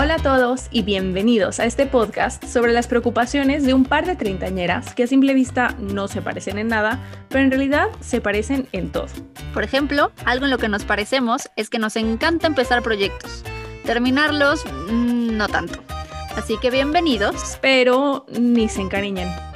Hola a todos y bienvenidos a este podcast sobre las preocupaciones de un par de treintañeras que a simple vista no se parecen en nada, pero en realidad se parecen en todo. Por ejemplo, algo en lo que nos parecemos es que nos encanta empezar proyectos. Terminarlos, mm, no tanto. Así que bienvenidos. Pero ni se encariñen.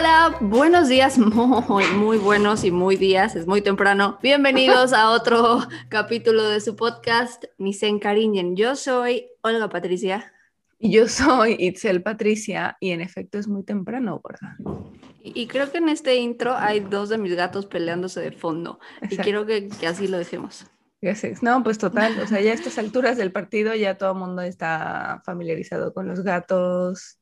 Hola, buenos días, muy, muy buenos y muy días, es muy temprano. Bienvenidos a otro capítulo de su podcast, Ni se encariñen. Yo soy Olga Patricia. Y yo soy Itzel Patricia, y en efecto es muy temprano, ¿verdad? Y, creo que en este intro hay dos de mis gatos peleándose de fondo, y quiero que, así lo dejemos. No, pues total, o sea, ya a estas alturas del partido ya todo el mundo está familiarizado con los gatos,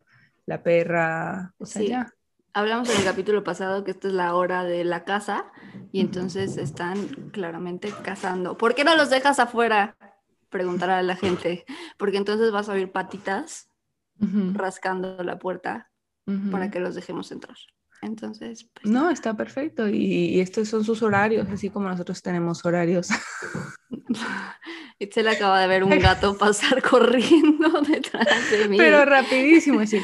la perra, o sea, ya hablamos en el capítulo pasado que esta es la hora de la casa y entonces están claramente cazando. ¿Por qué no los dejas afuera? Preguntará a la gente. Porque entonces vas a oír patitas rascando la puerta para que los dejemos entrar. Entonces. Pues, no, está perfecto. Y, estos son sus horarios, así como nosotros tenemos horarios. le acaba de ver un gato pasar corriendo detrás de mí. Pero rapidísimo, decir.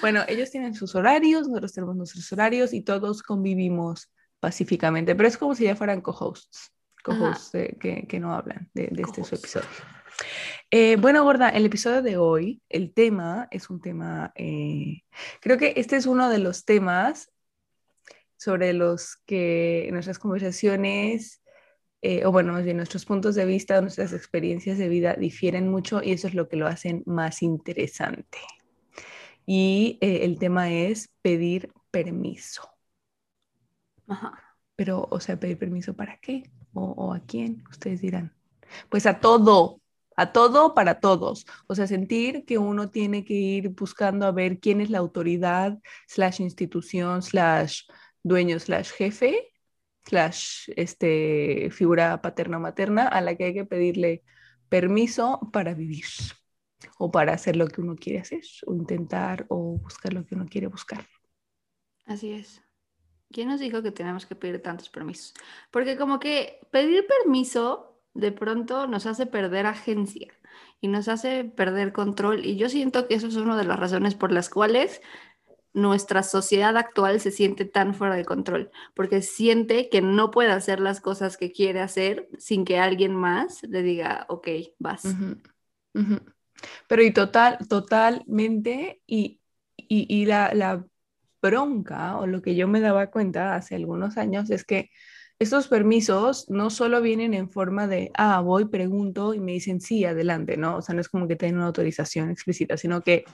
bueno, ellos tienen sus horarios, nosotros tenemos nuestros horarios y todos convivimos pacíficamente. Pero es como si ya fueran co-hosts, co-hosts que, no hablan de, este su episodio. Eh, bueno, Gorda, el episodio de hoy, el tema es un tema, eh, creo que este es uno de los temas sobre los que nuestras conversaciones, eh, o bueno, más bien nuestros puntos de vista, nuestras experiencias de vida difieren mucho y eso es lo que lo hacen más interesante. Y el tema es pedir permiso. Ajá. Pero, o sea, pedir permiso para qué o a quién, ustedes dirán. Pues a todo, a todo para todos. O sea, sentir que uno tiene que ir buscando a ver quién es la autoridad, slash institución, slash dueño, slash jefe, slash este, figura paterna o materna a la que hay que pedirle permiso para vivir o para hacer lo que uno quiere hacer o intentar o buscar lo que uno quiere buscar. Así es. ¿Quién nos dijo que tenemos que pedir tantos permisos? Porque como que pedir permiso de pronto nos hace perder agencia y nos hace perder control. Y yo siento que eso es una de las razones por las cuales nuestra sociedad actual se siente tan fuera de control, porque siente que no puede hacer las cosas que quiere hacer sin que alguien más le diga, ok, vas. Pero y total, totalmente, y, y, la, la bronca o lo que yo me daba cuenta hace algunos años es que estos permisos no solo vienen en forma de, ah, voy, pregunto y me dicen sí, adelante, ¿no? O sea, no es como que tienen una autorización explícita, sino que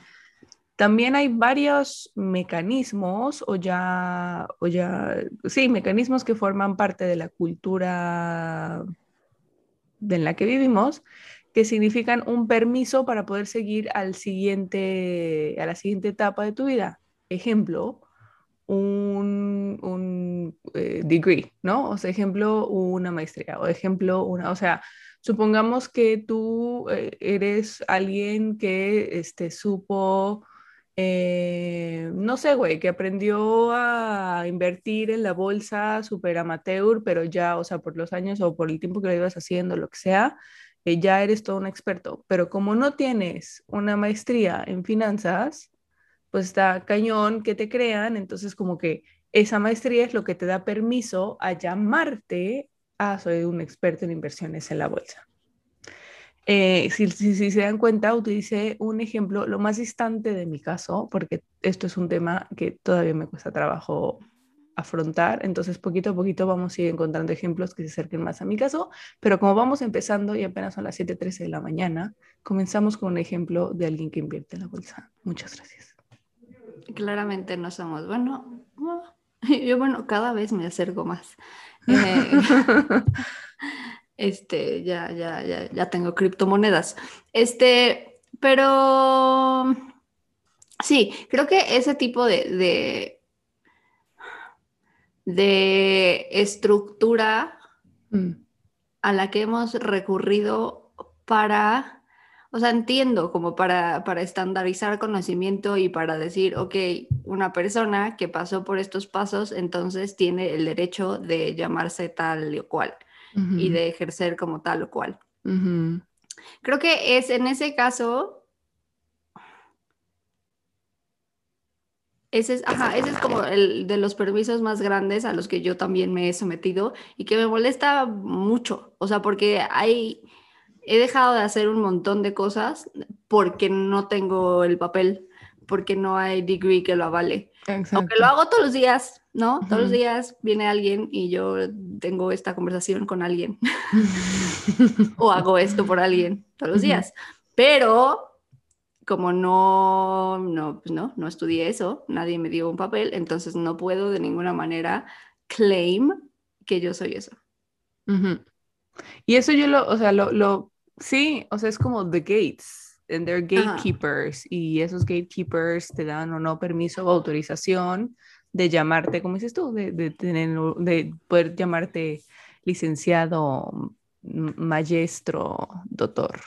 también hay varios mecanismos o ya, o ya, sí, mecanismos que forman parte de la cultura en la que vivimos, que significan un permiso para poder seguir al siguiente, a la siguiente etapa de tu vida. Ejemplo, un, un eh, degree, ¿no? O sea, ejemplo, una maestría, o ejemplo, una, o sea, supongamos que tú eh, eres alguien que este, supo, eh, no sé, güey, que aprendió a invertir en la bolsa super amateur, pero ya, o sea, por los años o por el tiempo que lo ibas haciendo, lo que sea, ya eres todo un experto. Pero como no tienes una maestría en finanzas, pues está cañón que te crean, entonces como que esa maestría es lo que te da permiso a llamarte a soy un experto en inversiones en la bolsa. Eh, si, si, se dan cuenta, utilicé un ejemplo lo más distante de mi caso, porque esto es un tema que todavía me cuesta trabajo afrontar, entonces poquito a poquito vamos a ir encontrando ejemplos que se acerquen más a mi caso, pero como vamos empezando y apenas son las 7.13 de la mañana, comenzamos con un ejemplo de alguien que invierte en la bolsa. Muchas gracias. Claramente no somos. Bueno, yo bueno, cada vez me acerco más. Eh, este, ya, ya, ya, ya tengo criptomonedas. Este, pero sí, creo que ese tipo de, de, estructura mm. a la que hemos recurrido para o sea, entiendo como para, para estandarizar conocimiento y para decir, ok, una persona que pasó por estos pasos, entonces tiene el derecho de llamarse tal o cual y de ejercer como tal o cual. Creo que es en ese caso, ese es, ajá, ese es como el de los permisos más grandes a los que yo también me he sometido y que me molesta mucho, o sea, porque hay he dejado de hacer un montón de cosas porque no tengo el papel, porque no hay degree que lo avale. Aunque lo hago todos los días, ¿no? Todos los días viene alguien y yo tengo esta conversación con alguien. o hago esto por alguien todos los días. Pero como no, no, pues no, no estudié eso, nadie me dio un papel, entonces no puedo de ninguna manera claim que yo soy eso. Y eso yo lo, o sea, lo, lo, Sí, o sea, es como the gates, and they're gatekeepers, y esos gatekeepers te dan o no permiso o autorización de llamarte, como dices tú, de, de, tener, de poder llamarte licenciado, maestro, doctor.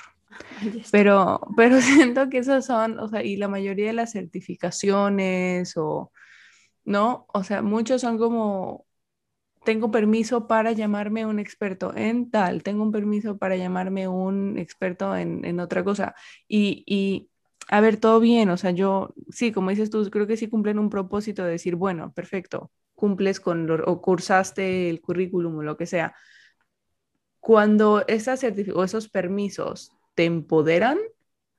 Pero, pero siento que esos son, o sea, y la mayoría de las certificaciones o, ¿no? O sea, muchos son como tengo permiso para llamarme un experto en tal, tengo un permiso para llamarme un experto en, otra cosa. Y, y, a ver, todo bien, o sea, yo, sí, como dices tú, creo que sí cumplen un propósito de decir, bueno, perfecto, cumples con lo, o cursaste el currículum o lo que sea. Cuando esas o esos permisos te empoderan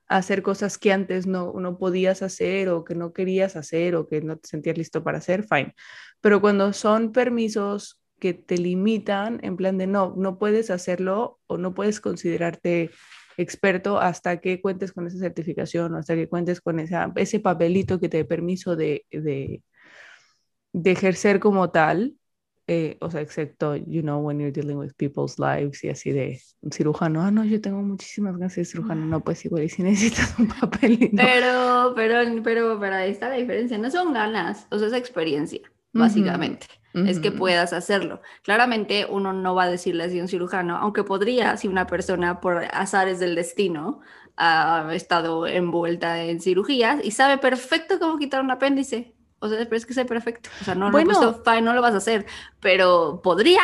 a hacer cosas que antes no, no podías hacer o que no querías hacer o que no te sentías listo para hacer, fine. Pero cuando son permisos que te limitan en plan de no, no puedes hacerlo o no puedes considerarte experto hasta que cuentes con esa certificación o hasta que cuentes con esa, ese papelito que te dé permiso de, de, de ejercer como tal, eh, o sea, excepto, you know, when you're dealing with people's lives y así de un cirujano, ah, no, yo tengo muchísimas ganas de cirujano, no, pues igual y si necesitas un papelito. Pero, pero, pero, pero ahí está la diferencia, no son ganas, o sea, es experiencia básicamente. Es que puedas hacerlo. Claramente uno no va a decirle así a un cirujano, aunque podría si una persona por azares del destino ha estado envuelta en cirugías y sabe perfecto cómo quitar un apéndice. O sea, pero es que sé perfecto. O sea, no, bueno, no lo vas a hacer, pero podría.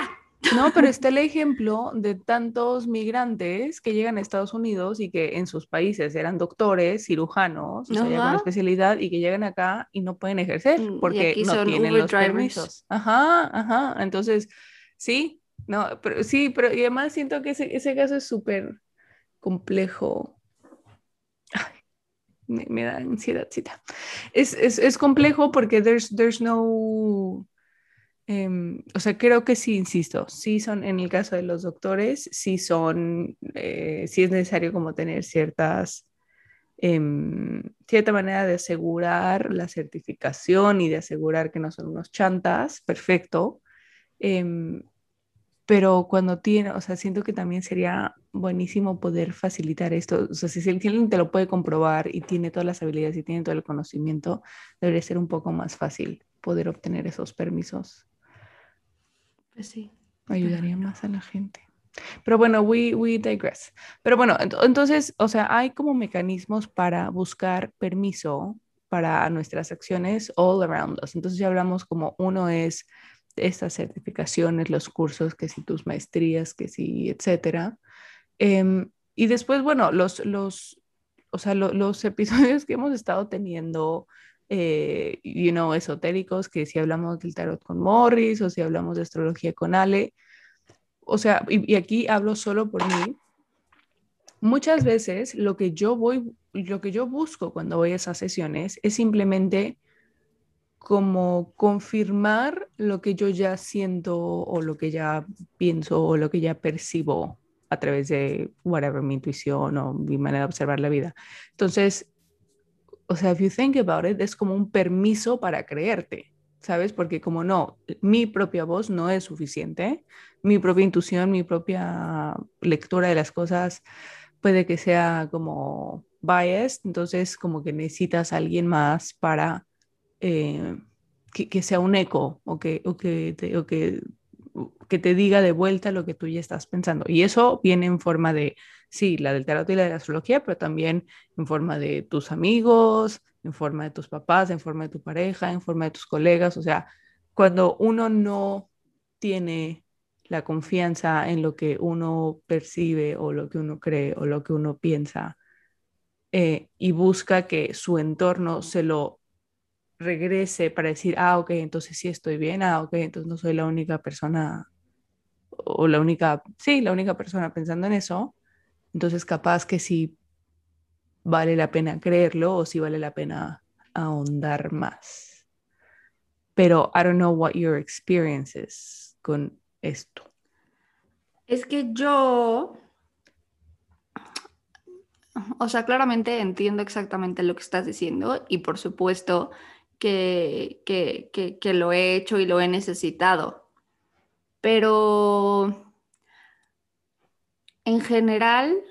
No, pero está el ejemplo de tantos migrantes que llegan a Estados Unidos y que en sus países eran doctores, cirujanos, o sea, con especialidad y que llegan acá y no pueden ejercer mm, porque no tienen los permisos. Ajá, ajá. Entonces, sí, no, pero sí, pero y además siento que ese, ese caso es súper complejo. me, me, da ansiedad, Es, es, es complejo porque there's, there's no Em, o sea, creo que sí, insisto, sí son, en el caso de los doctores, sí son, eh, sí es necesario como tener ciertas, em, cierta manera de asegurar la certificación y de asegurar que no son unos chantas, perfecto. Em, pero cuando tiene, o sea, siento que también sería buenísimo poder facilitar esto. O sea, si alguien te lo puede comprobar y tiene todas las habilidades y tiene todo el conocimiento, debería ser un poco más fácil poder obtener esos permisos. Pues sí. Ayudaría más a la gente. Pero bueno, we, we digress. Pero bueno, entonces, o sea, hay como mecanismos para buscar permiso para nuestras acciones all around us. Entonces ya hablamos como uno es estas certificaciones, los cursos, que si tus maestrías, que si, etcétera. Em, y después, bueno, los, los, o sea, los episodios que hemos estado teniendo eh, you know, esotéricos, que si hablamos del tarot con Morris o si hablamos de astrología con Ale, o sea, y, aquí hablo solo por mí, muchas veces lo que yo voy, lo que yo busco cuando voy a esas sesiones es simplemente como confirmar lo que yo ya siento o lo que ya pienso o lo que ya percibo a través de whatever mi intuición o mi manera de observar la vida. Entonces, o sea, if you think about it, es como un permiso para creerte, ¿sabes? Porque como no, mi propia voz no es suficiente, mi propia intuición, mi propia lectura de las cosas puede que sea como biased, entonces como que necesitas a alguien más para eh, que, sea un eco o que, o que, que, que te diga de vuelta lo que tú ya estás pensando. Y eso viene en forma de sí, la del tarot y la de la astrología, pero también en forma de tus amigos, en forma de tus papás, en forma de tu pareja, en forma de tus colegas. O sea, cuando uno no tiene la confianza en lo que uno percibe o lo que uno cree o lo que uno piensa eh, y busca que su entorno se lo regrese para decir, ah, ok, entonces sí estoy bien, ah, ok, entonces no soy la única persona o la única, sí, la única persona pensando en eso, entonces capaz que sí vale la pena creerlo o sí vale la pena ahondar más. Pero I don't know what your experience is con esto. Es que yo, o sea, claramente entiendo exactamente lo que estás diciendo y por supuesto que, que, lo he hecho y lo he necesitado. Pero en general,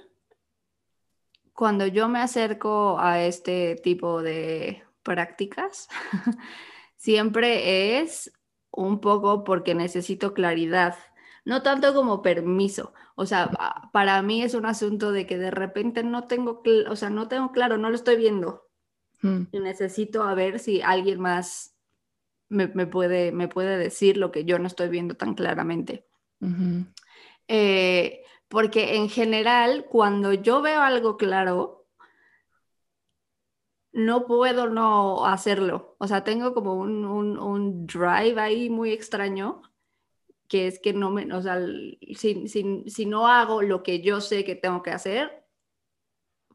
cuando yo me acerco a este tipo de prácticas, siempre es un poco porque necesito claridad, no tanto como permiso. O sea, para mí es un asunto de que de repente no tengo, o sea, no tengo claro, no lo estoy viendo. Mm. Y necesito a ver si alguien más me, puede, me puede decir lo que yo no estoy viendo tan claramente. Eh, porque en general, cuando yo veo algo claro, no puedo no hacerlo. O sea, tengo como un, un, drive ahí muy extraño, que es que no me, o sea, si, si, no hago lo que yo sé que tengo que hacer,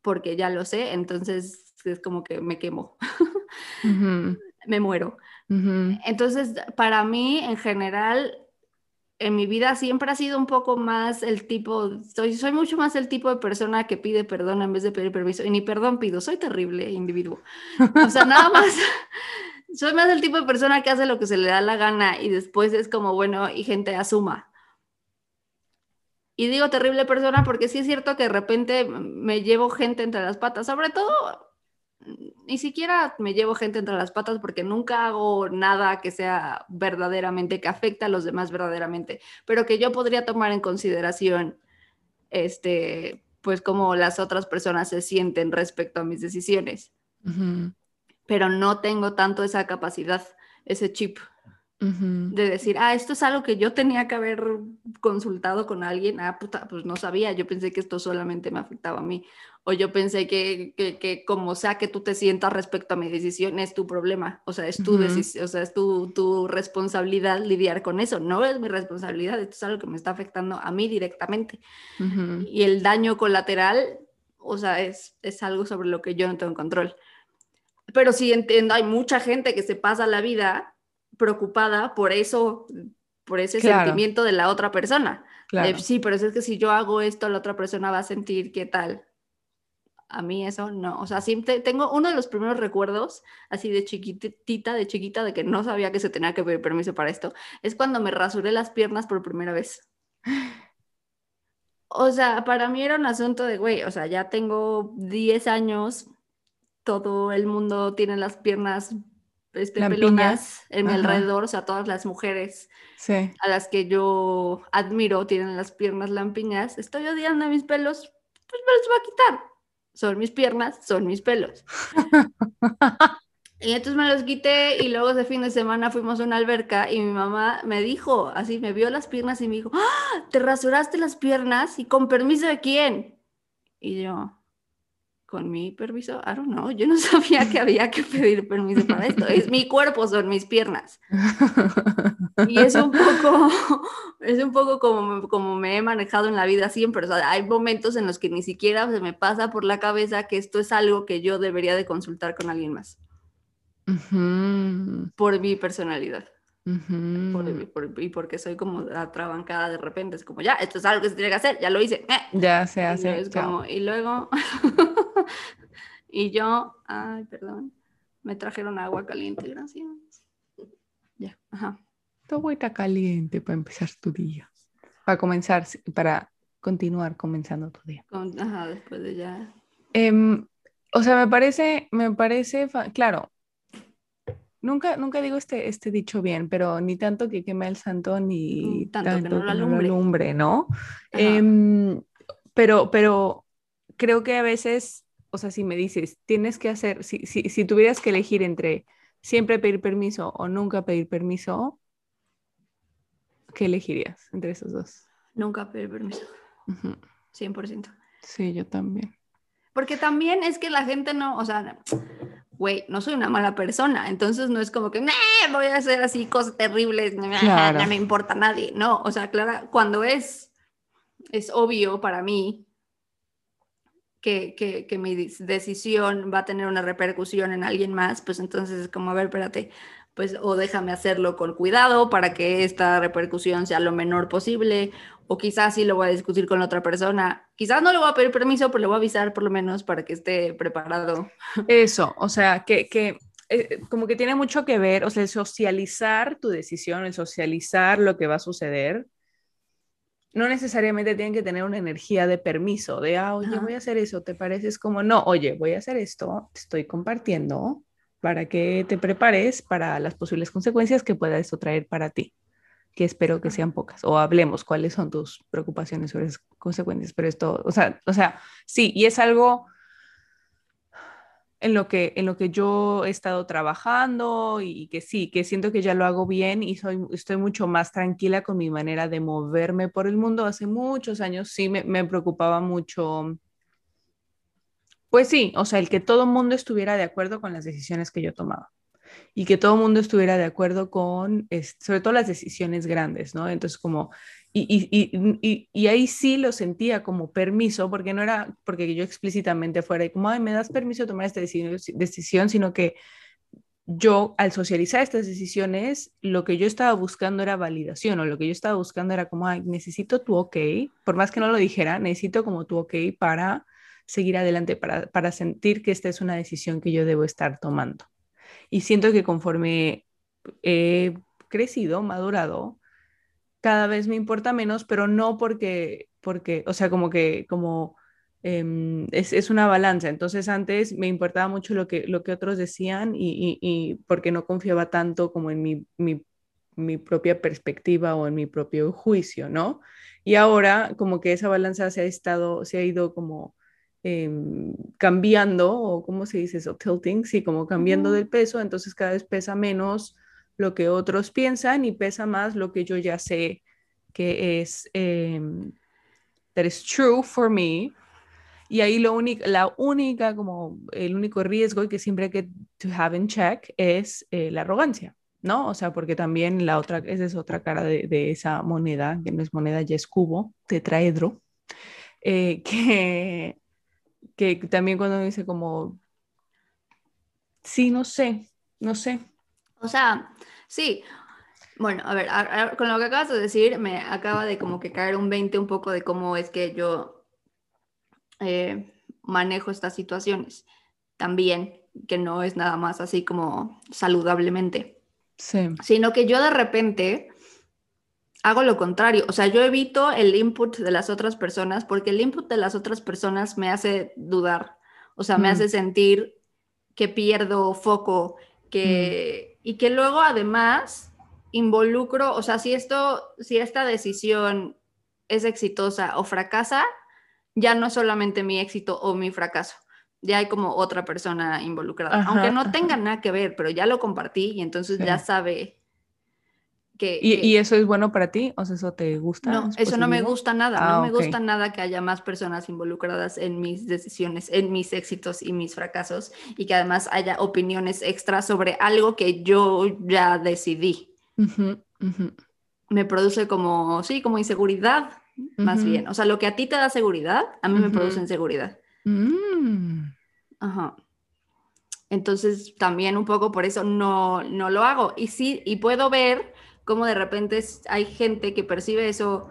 porque ya lo sé, entonces es como que me quemo, me muero. Entonces, para mí, en general, en mi vida siempre ha sido un poco más el tipo, soy, soy mucho más el tipo de persona que pide perdón en vez de pedir permiso. Y ni perdón pido, soy terrible individuo. O sea, nada más, soy más el tipo de persona que hace lo que se le da la gana y después es como, bueno, y gente asuma. Y digo terrible persona porque sí es cierto que de repente me llevo gente entre las patas, sobre todo ni siquiera me llevo gente entre las patas porque nunca hago nada que sea verdaderamente, que afecte a los demás verdaderamente, pero que yo podría tomar en consideración, este, pues como las otras personas se sienten respecto a mis decisiones. Pero no tengo tanto esa capacidad, ese chip de decir, ah, esto es algo que yo tenía que haber consultado con alguien, ah, puta, pues no sabía, yo pensé que esto solamente me afectaba a mí, o yo pensé que, que, que como sea que tú te sientas respecto a mi decisión, es tu problema, o sea, es tu, decisión, o sea, es tu, tu, responsabilidad lidiar con eso, no es mi responsabilidad, esto es algo que me está afectando a mí directamente. Y el daño colateral, o sea, es, es algo sobre lo que yo no tengo control. Pero sí entiendo, hay mucha gente que se pasa la vida preocupada por eso, por ese sentimiento de la otra persona. sí, pero es que si yo hago esto, la otra persona va a sentir qué tal. A mí eso no, o sea, sí tengo uno de los primeros recuerdos, así de chiquitita, de chiquita, de que no sabía que se tenía que pedir permiso para esto, es cuando me rasuré las piernas por primera vez. O sea, para mí era un asunto de, güey, o sea, ya tengo 10 años, todo el mundo tiene las piernas este, peludas en mi alrededor, o sea, todas las mujeres a las que yo admiro tienen las piernas lampiñas, estoy odiando mis pelos, pues me los voy a quitar. Son mis piernas, son mis pelos. y entonces me los quité y luego ese fin de semana fuimos a una alberca y mi mamá me dijo, así me vio las piernas y me dijo, ¡Ah! ¿te rasuraste las piernas? ¿Y con permiso de quién? Y yo, con mi permiso, I don't know, yo no sabía que había que pedir permiso para esto, es mi cuerpo, son mis piernas. Y es un poco, es un poco como, como me he manejado en la vida siempre, o sea, hay momentos en los que ni siquiera se me pasa por la cabeza que esto es algo que yo debería de consultar con alguien más. Por mi personalidad y porque soy como atrabancada de repente, es como, ya, esto es algo que se tiene que hacer, ya lo hice. Eh". Ya se hace. Y, luego, y yo, ay, perdón, me trajeron agua caliente, gracias. Ya, ajá. Tu agüita caliente para empezar tu día. Para comenzar, para continuar comenzando tu día. ajá, después de ya. Em, o sea, me parece, me parece, claro, Nunca, nunca digo este, este dicho bien, pero ni tanto que queme el santo, ni mm, tanto, que no lo alumbre, ¿no? Em, pero, pero creo que a veces, o sea, si me dices, tienes que hacer, si, si, si tuvieras que elegir entre siempre pedir permiso o nunca pedir permiso, ¿qué elegirías entre esos dos? Nunca pedir permiso. 100%. Sí, yo también. Porque también es que la gente no, o sea, güey, no soy una mala persona, entonces no es como que voy a hacer así cosas terribles, no me importa a nadie, no, o sea, claro, cuando es, es obvio para mí que, que, que, mi decisión va a tener una repercusión en alguien más, pues entonces es como, a ver, espérate, pues o déjame hacerlo con cuidado para que esta repercusión sea lo menor posible, o quizás sí lo voy a discutir con otra persona. Quizás no le voy a pedir permiso, pero le voy a avisar por lo menos para que esté preparado. Eso, o sea, que, que eh, como que tiene mucho que ver, o sea, el socializar tu decisión, el socializar lo que va a suceder, no necesariamente tienen que tener una energía de permiso, de, ah, oye, voy a hacer eso, ¿te parece? Es como, no, oye, voy a hacer esto, te estoy compartiendo para que te prepares para las posibles consecuencias que pueda esto traer para ti, que espero que sean pocas, o hablemos cuáles son tus preocupaciones sobre esas consecuencias, pero esto, o sea, o sea, sí, y es algo en lo que, en lo que yo he estado trabajando y que sí, que siento que ya lo hago bien y soy, estoy mucho más tranquila con mi manera de moverme por el mundo. Hace muchos años sí me, me preocupaba mucho, pues sí, o sea, el que todo el mundo estuviera de acuerdo con las decisiones que yo tomaba y que todo el mundo estuviera de acuerdo con, sobre todo las decisiones grandes, ¿no? Entonces, como y, y, y, ahí sí lo sentía como permiso, porque no era porque yo explícitamente fuera y como, ay, me das permiso de tomar esta decisión, sino que yo al socializar estas decisiones, lo que yo estaba buscando era validación o lo que yo estaba buscando era como, ay, necesito tu ok, por más que no lo dijera, necesito como tu ok para seguir adelante, para, para sentir que esta es una decisión que yo debo estar tomando. Y siento que conforme he crecido, madurado, cada vez me importa menos, pero no porque, porque o sea, como que, como em, es, es, una balanza. Entonces antes me importaba mucho lo que, lo que otros decían y, y, porque no confiaba tanto como en mi, mi, mi, propia perspectiva o en mi propio juicio, ¿no? Y ahora como que esa balanza se ha estado, se ha ido como... Em, cambiando, o cómo se dice eso, tilting, sí, como cambiando del peso, entonces cada vez pesa menos lo que otros piensan y pesa más lo que yo ya sé que es, em, that is true for me. Y ahí lo único, la única, como el único riesgo y que siempre hay que to have in check es eh, la arrogancia, ¿no? O sea, porque también la otra, esa es otra cara de, de esa moneda, que no es moneda, ya es cubo, tetraedro, eh, que, que también cuando dice como, sí, no sé, no sé. O sea, Sí, bueno, a ver, con lo que acabas de decir, me acaba de como que caer un 20 un poco de cómo es que yo eh, manejo estas situaciones. También, que no es nada más así como saludablemente. Sí. Sino que yo de repente hago lo contrario. O sea, yo evito el input de las otras personas porque el input de las otras personas me hace dudar. O sea, me mm. hace sentir que pierdo foco, que... Mm y que luego además involucro, o sea, si esto, si esta decisión es exitosa o fracasa, ya no es solamente mi éxito o mi fracaso, ya hay como otra persona involucrada, aunque no tenga nada que ver, pero ya lo compartí y entonces ya sabe ¿Y, eso es bueno para ti? ¿O sea, eso te gusta? No, eso no me gusta nada. no ah, me gusta nada que haya más personas involucradas en mis decisiones, en mis éxitos y mis fracasos y que además haya opiniones extras sobre algo que yo ya decidí. Me produce como, sí, como inseguridad, más bien. O sea, lo que a ti te da seguridad, a mí me produce inseguridad. Mm. Ajá. Entonces, también un poco por eso no, no lo hago. Y sí, y puedo ver como de repente hay gente que percibe eso,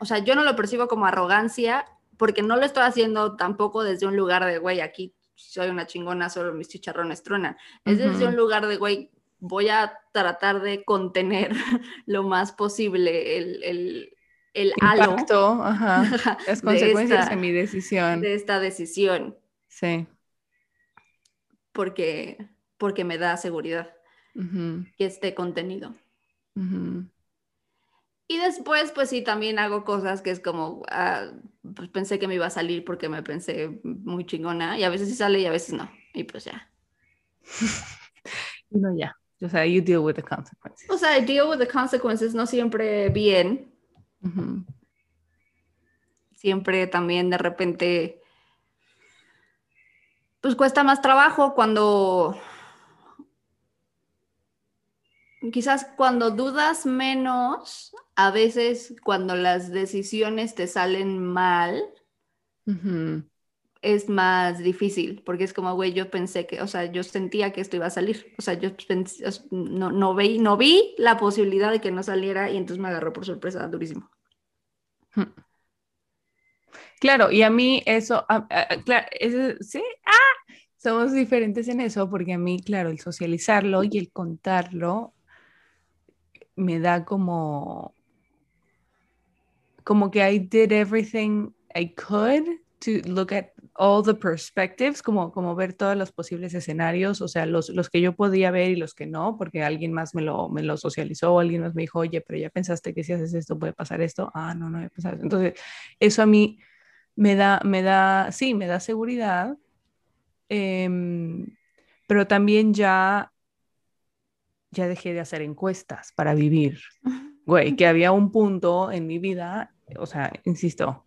o sea, yo no lo percibo como arrogancia, porque no lo estoy haciendo tampoco desde un lugar de, güey, aquí soy una chingona, solo mis chicharrones truenan. Es desde un lugar de, güey, voy a tratar de contener lo más posible el, el, el Impacto, ajá, las consecuencias de, mi decisión. De esta decisión. Sí. Porque, porque me da seguridad que esté contenido. Y después, pues sí, también hago cosas que es como, ah, pues pensé que me iba a salir porque me pensé muy chingona y a veces sí sale y a veces no. Y pues ya. no, ya. O sea, you deal with the consequences. O sea, I deal with the consequences no siempre bien. Siempre también de repente, pues cuesta más trabajo cuando quizás cuando dudas menos, a veces cuando las decisiones te salen mal, es más difícil, porque es como, güey, yo pensé que, o sea, yo sentía que esto iba a salir, o sea, yo no, no, vi, no vi la posibilidad de que no saliera y entonces me agarró por sorpresa durísimo. Claro, y a mí eso, claro, sí, ah, somos diferentes en eso, porque a mí, claro, el socializarlo y el contarlo me da como, como que I did everything I could to look at all the perspectives, como, como ver todos los posibles escenarios, o sea, los, los que yo podía ver y los que no, porque alguien más me lo, me lo socializó, alguien más me dijo, oye, pero ya pensaste que si haces esto puede pasar esto. Ah, no, no he. Entonces, eso a mí me da, me da, sí, me da seguridad, em, pero también ya ya dejé de hacer encuestas para vivir. Güey, que había un punto en mi vida, o sea, insisto,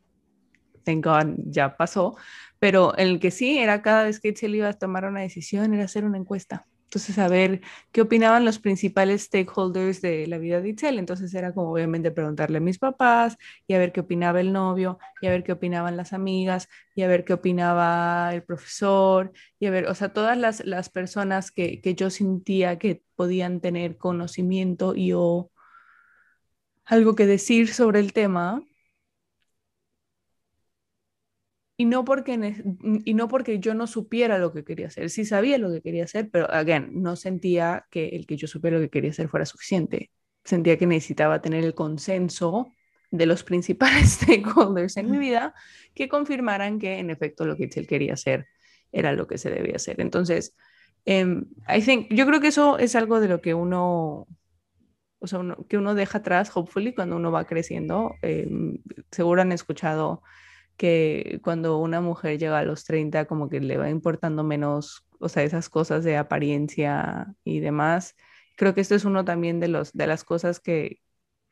thank God ya pasó, pero el que sí era cada vez que él iba a tomar una decisión era hacer una encuesta. Entonces, a ver qué opinaban los principales stakeholders de la vida de Itzel. Entonces, era como obviamente preguntarle a mis papás y a ver qué opinaba el novio, y a ver qué opinaban las amigas, y a ver qué opinaba el profesor, y a ver, o sea, todas las, las personas que, que yo sentía que podían tener conocimiento y o algo que decir sobre el tema y no porque y no porque yo no supiera lo que quería hacer, sí sabía lo que quería hacer, pero again, no sentía que el que yo supiera lo que quería hacer fuera suficiente. Sentía que necesitaba tener el consenso de los principales stakeholders en mi vida que confirmaran que en efecto lo que él quería hacer era lo que se debía hacer. Entonces, um, I think, yo creo que eso es algo de lo que uno, o sea, que uno deja atrás, hopefully, cuando uno va creciendo. Em, seguro han escuchado que cuando una mujer llega a los 30 como que le va importando menos, o sea, esas cosas de apariencia y demás. Creo que esto es uno también de, los, de las cosas que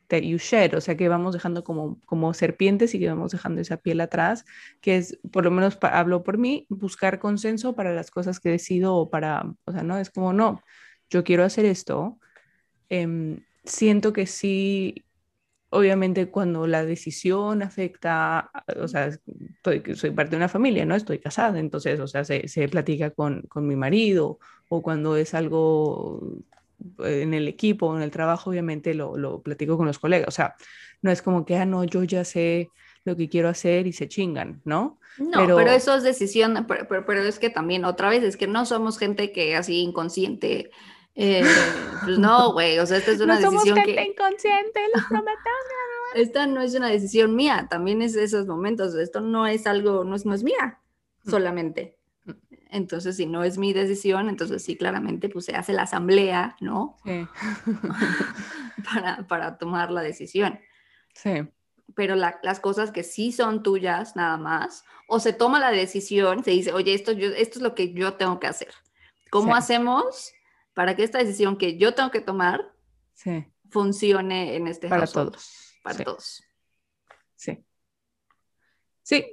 that you shed, o sea, que vamos dejando como, como serpientes y que vamos dejando esa piel atrás, que es, por lo menos hablo por mí, buscar consenso para las cosas que decido o para, o sea, no, es como, no, yo quiero hacer esto, em, siento que sí obviamente cuando la decisión afecta, o sea, soy parte de una familia, ¿no? Estoy casada, entonces, o sea, se, se platica con, con, mi marido o cuando es algo eh, en el equipo, en el trabajo, obviamente lo, lo, platico con los colegas, o sea, no es como que, ah, no, yo ya sé lo que quiero hacer y se chingan, ¿no? No, pero, eso es decisión, pero, pero, es que también otra vez, es que no somos gente que así inconsciente eh, pues no, güey, o sea, esta es una no decisión somos gente inconsciente, lo prometemos. esta no es una decisión mía, también es de esos momentos, esto no es algo, no es, no es mía mm. solamente. Entonces, si no es mi decisión, entonces sí, claramente, pues se hace la asamblea, ¿no? Sí. para, para tomar la decisión. Sí. Pero las cosas que sí son tuyas, nada más, o se toma la decisión, se dice, oye, esto, yo, esto es lo que yo tengo que hacer. ¿Cómo hacemos para que esta decisión que yo tengo que tomar funcione en este para todos. Para todos. Sí. Sí.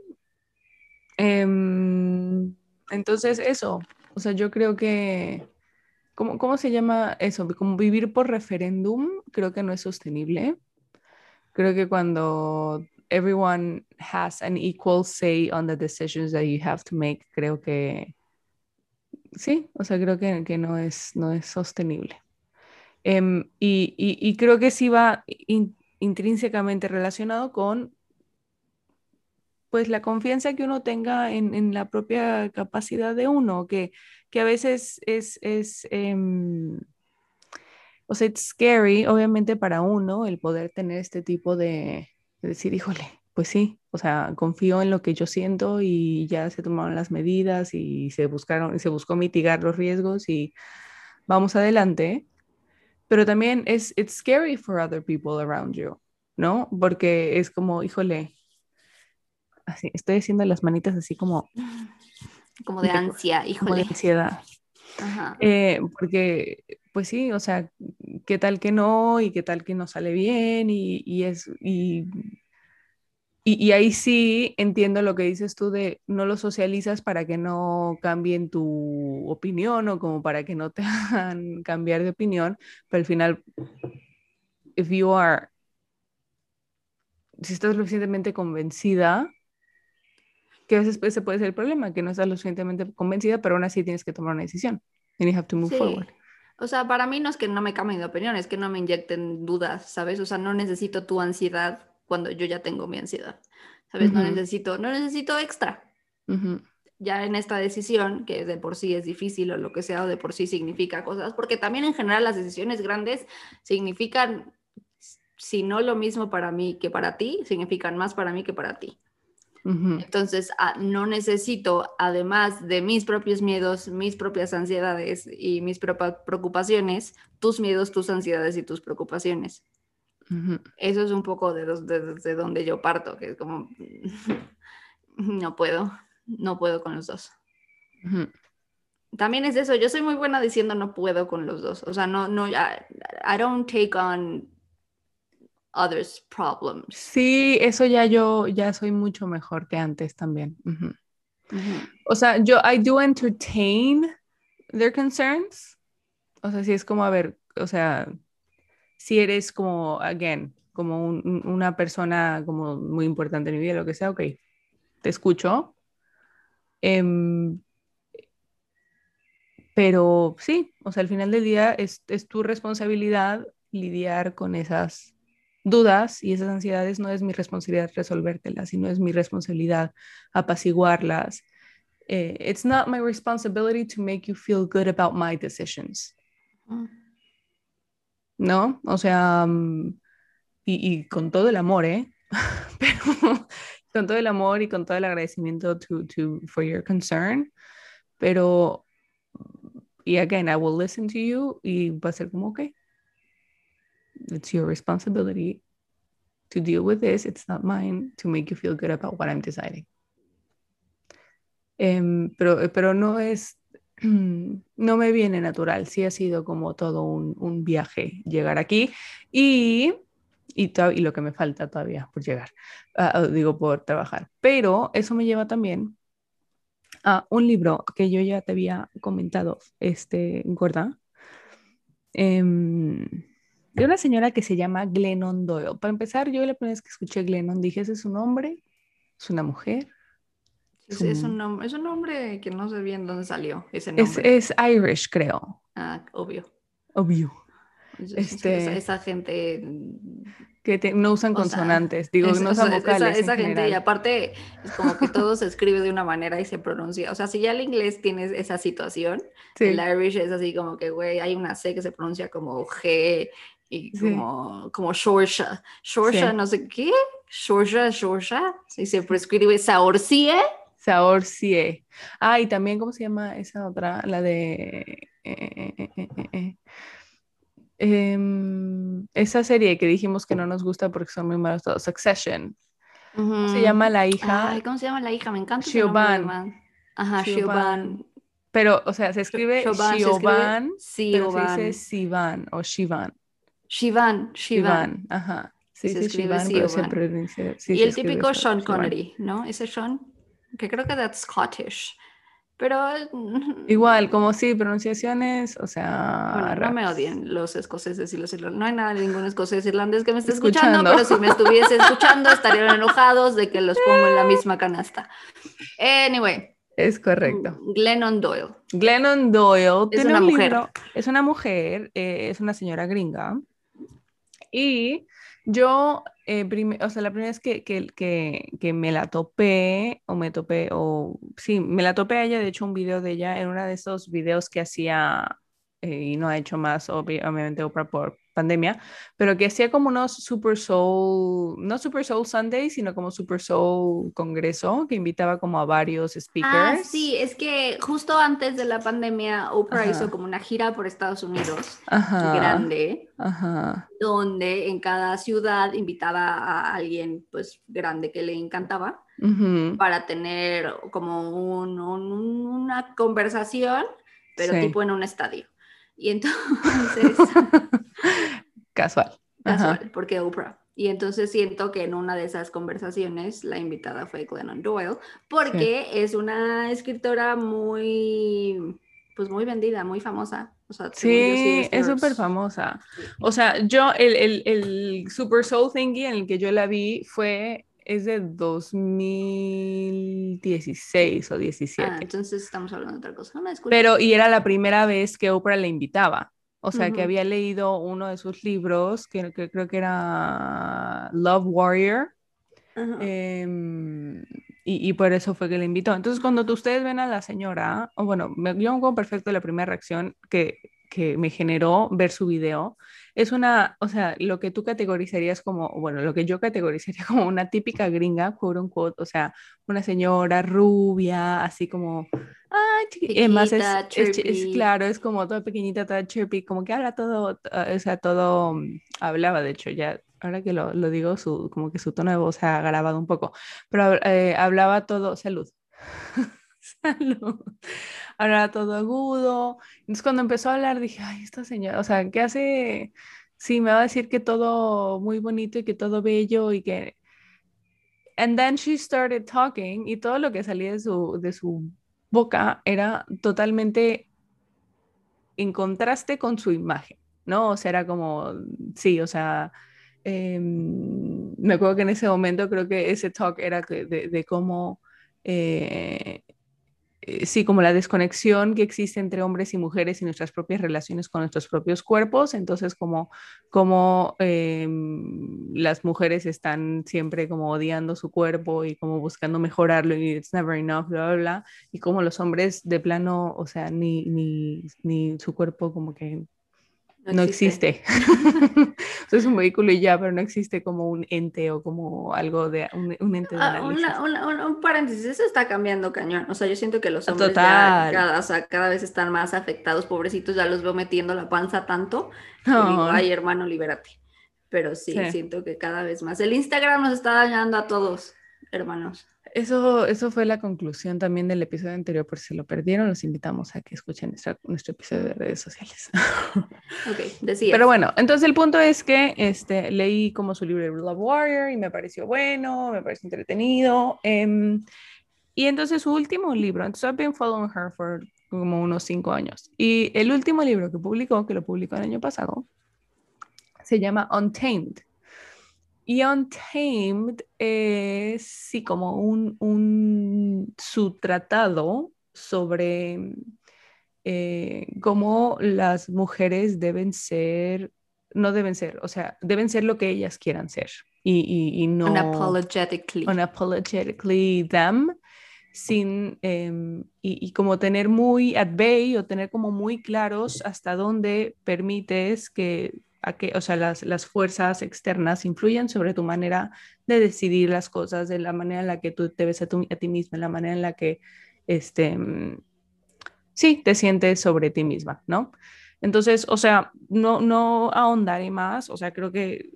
Em, entonces, eso. O sea, yo creo que. ¿cómo, ¿Cómo se llama eso? Como vivir por referéndum, creo que no es sostenible. Creo que cuando everyone has an equal say on the decisions that you have to make, creo que sí, o sea, creo que, que no, es, no es sostenible. Em, y, y, creo que sí va intrínsecamente relacionado con pues la confianza que uno tenga en, en la propia capacidad de uno, que, que a veces es, es em, o sea, es scary, obviamente para uno, el poder tener este tipo de, de decir, híjole, pues sí, o sea, confío en lo que yo siento y ya se tomaron las medidas y se buscaron, se buscó mitigar los riesgos y vamos adelante. Pero también es it's scary for other people around you. ¿no? Porque es como, híjole, así, estoy haciendo las manitas así como... Como de ansia, híjole. Como de ansiedad. Eh, porque, pues sí, o sea, qué tal que no y qué tal que no sale bien y, es... Y, y, ahí sí entiendo lo que dices tú de no lo socializas para que no cambien tu opinión o como para que no te hagan cambiar de opinión, pero al final, if you are, si estás lo suficientemente convencida, que a veces ese puede ser el problema, que no estás lo suficientemente convencida, pero aún así tienes que tomar una decisión. And you have to move forward. O sea, para mí no es que no me cambien de opinión, es que no me inyecten dudas, ¿sabes? O sea, no necesito tu ansiedad cuando yo ya tengo mi ansiedad, ¿sabes? No necesito, no necesito extra. Ya en esta decisión, que de por sí es difícil o lo que sea, o de por sí significa cosas, porque también en general las decisiones grandes significan, si no lo mismo para mí que para ti, significan más para mí que para ti. Entonces, ah, no necesito, además de mis propios miedos, mis propias ansiedades y mis preocupaciones, tus miedos, tus ansiedades y tus preocupaciones. Eso es un poco de, de, donde yo parto, que es como, no puedo, no puedo con los dos. También es eso, yo soy muy buena diciendo no puedo con los dos. O sea, no, no, I don't take on others' problems. Sí, eso ya yo ya soy mucho mejor que antes también. O sea, yo I do entertain their concerns. O sea, si es como a ver, o sea, si eres como again, como una persona como muy importante en mi vida, lo que sea, ok, te escucho. Em, pero sí, o sea, al final del día es, tu responsabilidad lidiar con esas dudas y esas ansiedades no es mi responsabilidad resolvértelas, sino es mi responsabilidad apaciguarlas. Eh, it's not my responsibility to make you feel good about my decisions. Mm. ¿No? O sea, mm, y, con todo el amor, ¿eh? pero con todo el amor y con todo el agradecimiento to, to, for your concern, pero, y again, I will listen to you y va a ser como, ok, it's your responsibility to deal with this. It's not mine to make you feel good about what I'm deciding. Em, pero, pero no es, no me viene natural. Sí ha sido como todo un, viaje llegar aquí y, y, lo que me falta todavía por llegar, uh, digo, por trabajar. Pero eso me lleva también a un libro que yo ya te había comentado, este, gorda. Um, de una señora que se llama Glennon Doyle. Para empezar, yo la primera vez que escuché Glennon dije, ¿ese es un hombre? ¿Es una mujer? Es, un... Es, un nombre, es un nombre que no sé bien dónde salió ese nombre. Es, Irish, creo. Ah, obvio. Obvio. Este, esa, gente que no usan consonantes, digo, no usan vocales. Esa, gente, y aparte, es como que todo se escribe de una manera y se pronuncia. O sea, si ya el inglés tiene esa situación, el Irish es así como que, güey, hay una C que se pronuncia como G, y como, como Shorsha. Shorsha, no sé qué. Shorsha, Shorsha. Y se prescribe Saorcie. Saorcie. Ah, y también, ¿cómo se llama esa otra? La de. Eh, eh, eh, em, esa serie que dijimos que no nos gusta porque son muy malos todos. Succession. ¿Cómo se llama la hija? Ay, ¿cómo se llama la hija? Me encanta. Siobhan. Ajá, Siobhan. Pero, o sea, se escribe Siobhan, pero se dice Sivan o Shivan. Shivan, Shivan. ajá. Sí, se sí, escribe Shivan, y el típico Sean Connery, ¿no? Ese Sean, que creo que es Scottish. Pero. Igual, como sí, pronunciaciones, o sea. no me odien los escoceses y los irlandeses. No hay nada de ningún escocés irlandés que me esté escuchando, pero si me estuviese escuchando estarían enojados de que los pongo en la misma canasta. Anyway. Es correcto. Glennon Doyle. Glennon Doyle es una mujer. es una mujer, eh, es una señora gringa y yo, eh, o sea, la primera vez que, que, que, que, me la topé, o me topé, o sí, me la topé a ella, de hecho, un video de ella, en uno de esos videos que hacía eh, y no ha hecho más, obviamente, Oprah por pandemia, pero que hacía como unos Super Soul, no Super Soul Sunday, sino como Super Soul Congreso, que invitaba como a varios speakers. Ah, sí, es que justo antes de la pandemia, Oprah hizo como una gira por Estados Unidos, grande, donde en cada ciudad invitaba a alguien, pues, grande que le encantaba, para tener como una conversación, pero tipo en un estadio. Y entonces... Casual. Casual, porque Oprah. Y entonces siento que en una de esas conversaciones la invitada fue Glennon Doyle, porque es una escritora muy, pues muy vendida, muy famosa. sí, es súper famosa. O sea, yo, el, el, el, Super Soul Thingy en el que yo la vi fue es de 2016 o 17. Ah, entonces estamos hablando de otra cosa. No Pero, y era la primera vez que Oprah le invitaba. O sea, que había leído uno de sus libros, que, creo que era Love Warrior. Em, y, por eso fue que le invitó. Entonces, cuando ustedes ven a la señora, o bueno, me, yo me perfecto la primera reacción que, que me generó ver su video, es una, o sea, lo que tú categorizarías como, bueno, lo que yo categorizaría como una típica gringa, quote unquote, o sea, una señora rubia, así como, ay, más es, es, claro, es como toda pequeñita, toda chirpy, como que habla todo, o sea, todo, mm, hablaba, de hecho, ya, ahora que lo, lo digo, su, como que su tono de voz se ha agravado un poco, pero eh, hablaba todo, salud. salud hablaba todo agudo. Entonces cuando empezó a hablar dije, ay, esta señora, o sea, ¿qué hace? Sí, me va a decir que todo muy bonito y que todo bello y que... And then she started talking y todo lo que salía de su, de su boca era totalmente en contraste con su imagen, ¿no? O sea, era como, sí, o sea, em, me acuerdo que en ese momento creo que ese talk era de, de cómo eh, eh, sí, como la desconexión que existe entre hombres y mujeres y nuestras propias relaciones con nuestros propios cuerpos, entonces como, como em, las mujeres están siempre como odiando su cuerpo y como buscando mejorarlo y it's never enough, bla, bla, bla, y como los hombres de plano, o sea, ni, ni, ni su cuerpo como que no, existe. es un vehículo y ya, pero no existe como un ente o como algo de un, ente de ah, un paréntesis, eso está cambiando cañón. O sea, yo siento que los hombres ya cada, cada vez están más afectados, pobrecitos, ya los veo metiendo la panza tanto. digo, ay, hermano, libérate. Pero sí, siento que cada vez más. El Instagram nos está dañando a todos, hermanos. Eso, eso fue la conclusión también del episodio anterior, por si lo perdieron, los invitamos a que escuchen nuestro episodio de redes sociales. Ok, decía. Pero bueno, entonces el punto es que este, leí como su libro Love Warrior y me pareció bueno, me pareció entretenido. Em, y entonces su último libro, entonces I've been following her for como unos cinco años. Y el último libro que publicó, que lo publicó el año pasado, se llama Untamed y Untamed es sí como un, un subtratado sobre eh, cómo las mujeres deben ser, no deben ser, o sea, deben ser lo que ellas quieran ser. Y, y, no... Unapologetically. Unapologetically them. Sin, em, y, y, como tener muy at bay o tener como muy claros hasta dónde permites que que, o sea, las, las, fuerzas externas influyen sobre tu manera de decidir las cosas, de la manera en la que tú te ves a, a ti misma, la manera en la que, este, mm, sí, te sientes sobre ti misma, ¿no? Entonces, o sea, no, no ahondaré más, o sea, creo que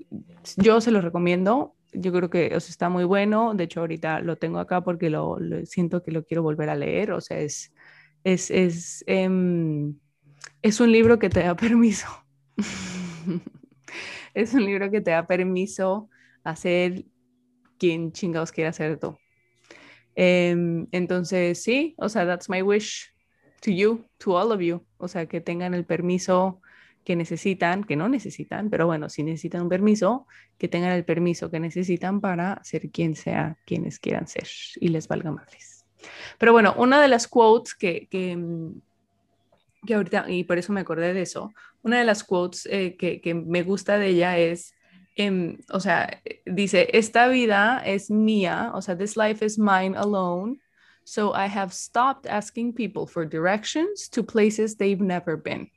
yo se lo recomiendo, yo creo que o está muy bueno, de hecho ahorita lo tengo acá porque lo, siento que lo quiero volver a leer, o sea, es, es, es, em, es un libro que te da permiso es un libro que te da permiso a ser quien chingados quiera ser tú. Em, entonces, sí, o sea, that's my wish to you, to all of you. O sea, que tengan el permiso que necesitan, que no necesitan, pero bueno, si necesitan un permiso, que tengan el permiso que necesitan para ser quien sea quienes quieran ser y les valga madres. Pero bueno, una de las quotes que, que, que ahorita, y por eso me acordé de eso, una de las quotes eh, que, que, me gusta de ella es, em, o sea, dice, esta vida es mía, o sea, this life is mine alone, so I have stopped asking people for directions to places they've never been.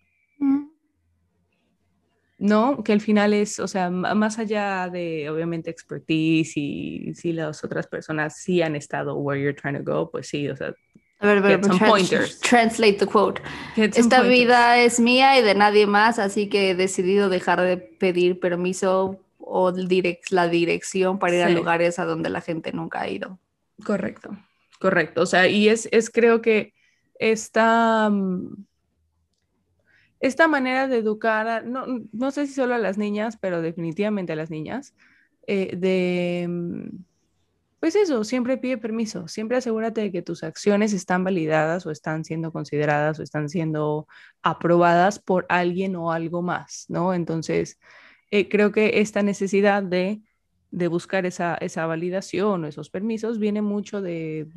¿no? Que al final es, o sea, más allá de, obviamente, expertise y si las otras personas sí han estado where you're trying to go, pues sí, o sea, a ver, a ver, some pointers. translate the quote. Esta vida es mía y de nadie más, así que he decidido dejar de pedir permiso o la dirección para ir a lugares a donde la gente nunca ha ido. Correcto, correcto. O sea, y es, es creo que esta, mm, esta manera de educar, no, no sé si solo a las niñas, pero definitivamente a las niñas, eh, de, mm, pues eso, siempre pide permiso, siempre asegúrate de que tus acciones están validadas o están siendo consideradas o están siendo aprobadas por alguien o algo más, ¿no? Entonces, eh, creo que esta necesidad de de buscar esa, esa validación o esos permisos viene mucho de,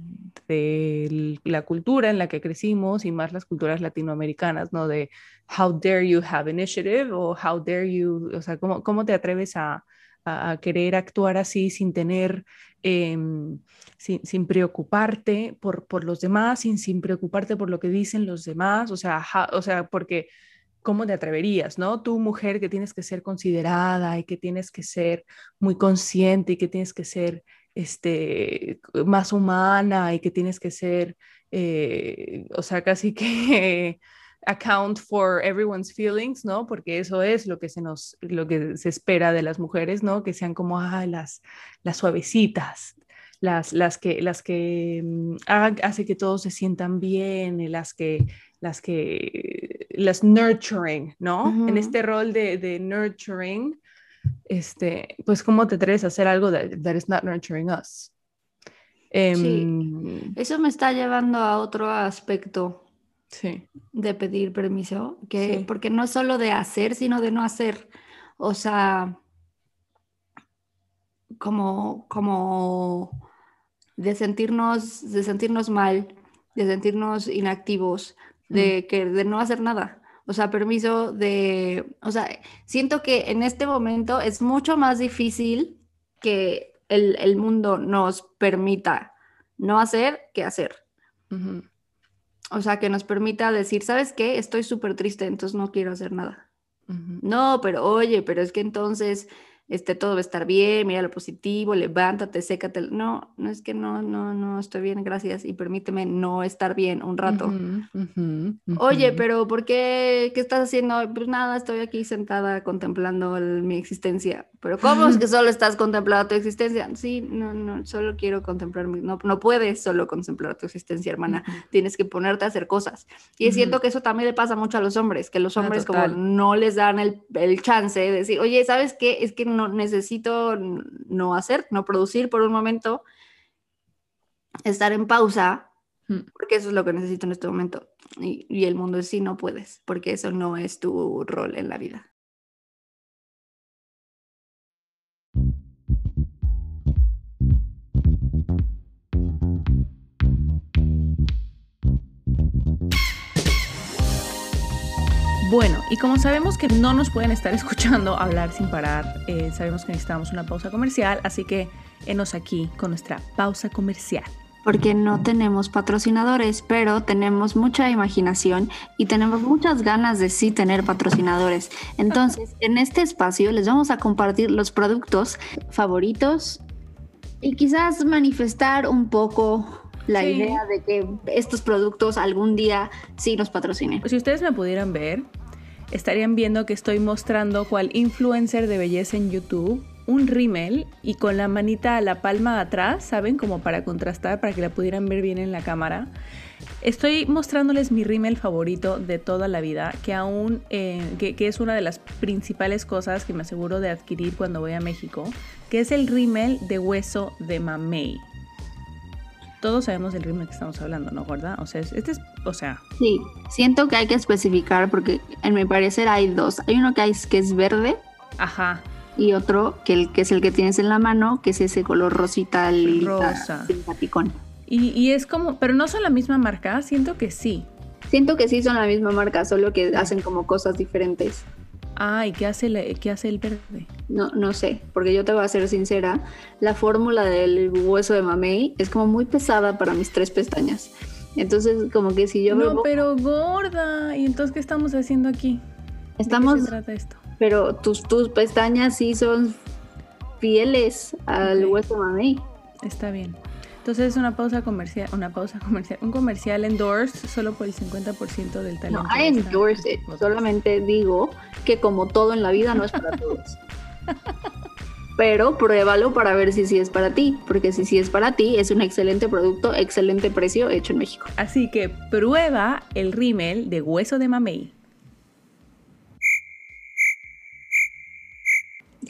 de, la cultura en la que crecimos y más las culturas latinoamericanas, ¿no? De how dare you have initiative o how dare you, o sea, cómo, cómo te atreves a, a, querer actuar así sin tener, em, sin, sin, preocuparte por, por los demás, sin, sin preocuparte por lo que dicen los demás, o sea, o sea, porque ¿cómo te atreverías, no? Tú, mujer, que tienes que ser considerada y que tienes que ser muy consciente y que tienes que ser este, más humana y que tienes que ser, eh, o sea, casi que account for everyone's feelings, ¿no? Porque eso es lo que se nos, lo que se espera de las mujeres, ¿no? Que sean como, ah, las, las suavecitas, las, las que, las que mm, hace que todos se sientan bien, las que las que, las nurturing, ¿no? En este rol de, de, nurturing, este, pues cómo te atreves a hacer algo that, that is not nurturing us. sí. Em, eso me está llevando a otro aspecto sí. de pedir permiso, que, porque no solo de hacer, sino de no hacer. O sea, como, como de sentirnos, de sentirnos mal, de sentirnos inactivos, de, que, de no hacer nada. O sea, permiso de, o sea, siento que en este momento es mucho más difícil que el, mundo nos permita no hacer que hacer. O sea, que nos permita decir, ¿sabes qué? Estoy súper triste, entonces no quiero hacer nada. No, pero oye, pero es que entonces este, todo va a estar bien, mira lo positivo, levántate, sécate. No, no es que no, no, no estoy bien, gracias, y permíteme no estar bien un rato. Oye, pero ¿por qué? ¿Qué estás haciendo? Pues nada, estoy aquí sentada contemplando mi existencia. Pero ¿cómo es que solo estás contemplando tu existencia? Sí, no, no, solo quiero contemplar mi... No, no puedes solo contemplar tu existencia, hermana. Tienes que ponerte a hacer cosas. Y es cierto que eso también le pasa mucho a los hombres, que los ah, hombres como no les dan el, el chance de decir, oye, ¿sabes qué? Es que no necesito no hacer, no producir por un momento, estar en pausa, mm. porque eso es lo que necesito en este momento. Y, y el mundo es sí, no puedes, porque eso no es tu rol en la vida. Bueno, y como sabemos que no nos pueden estar escuchando hablar sin parar, eh, sabemos que necesitamos una pausa comercial, así que enos aquí con nuestra pausa comercial. Porque no tenemos patrocinadores, pero tenemos mucha imaginación y tenemos muchas ganas de sí tener patrocinadores. Entonces, en este espacio les vamos a compartir los productos favoritos y quizás manifestar un poco la idea de que estos productos algún día sí nos patrocinen. Si ustedes me pudieran ver, estarían viendo que estoy mostrando cual influencer de belleza en YouTube un rímel y con la manita a la palma atrás, ¿saben? Como para contrastar, para que la pudieran ver bien en la cámara. Estoy mostrándoles mi rímel favorito de toda la vida, que aún, eh, que, que, es una de las principales cosas que me aseguro de adquirir cuando voy a México, que es el rímel de hueso de mamey todos sabemos del ritmo que estamos hablando, ¿no, gorda? O sea, este es, o sea. Sí, siento que hay que especificar porque en mi parecer hay dos. Hay uno que, hay, que es verde. Ajá. Y otro que, el, que es el que tienes en la mano, que es ese color rosita, Rosa. simpaticón. Y, y es como, pero no son la misma marca, siento que sí. Siento que sí son la misma marca, solo que hacen como cosas diferentes. Ah, ¿y qué hace, el, qué hace el verde? No, no sé, porque yo te voy a ser sincera, la fórmula del hueso de mamey es como muy pesada para mis tres pestañas. Entonces, como que si yo No, pero gorda. ¿Y entonces qué estamos haciendo aquí? Estamos, ¿De qué se trata esto? pero tus, tus pestañas sí son fieles al Ok. hueso mamey. Está bien. Entonces es una pausa comercial, una pausa comercial, un comercial endorse solo por el 50% del talento. No, I endorse it. Solamente digo que como todo en la vida no es para todos. Pero pruébalo para ver si sí es para ti, porque si sí es para ti, es un excelente producto, excelente precio hecho en México. Así que prueba el rímel de hueso de mamey.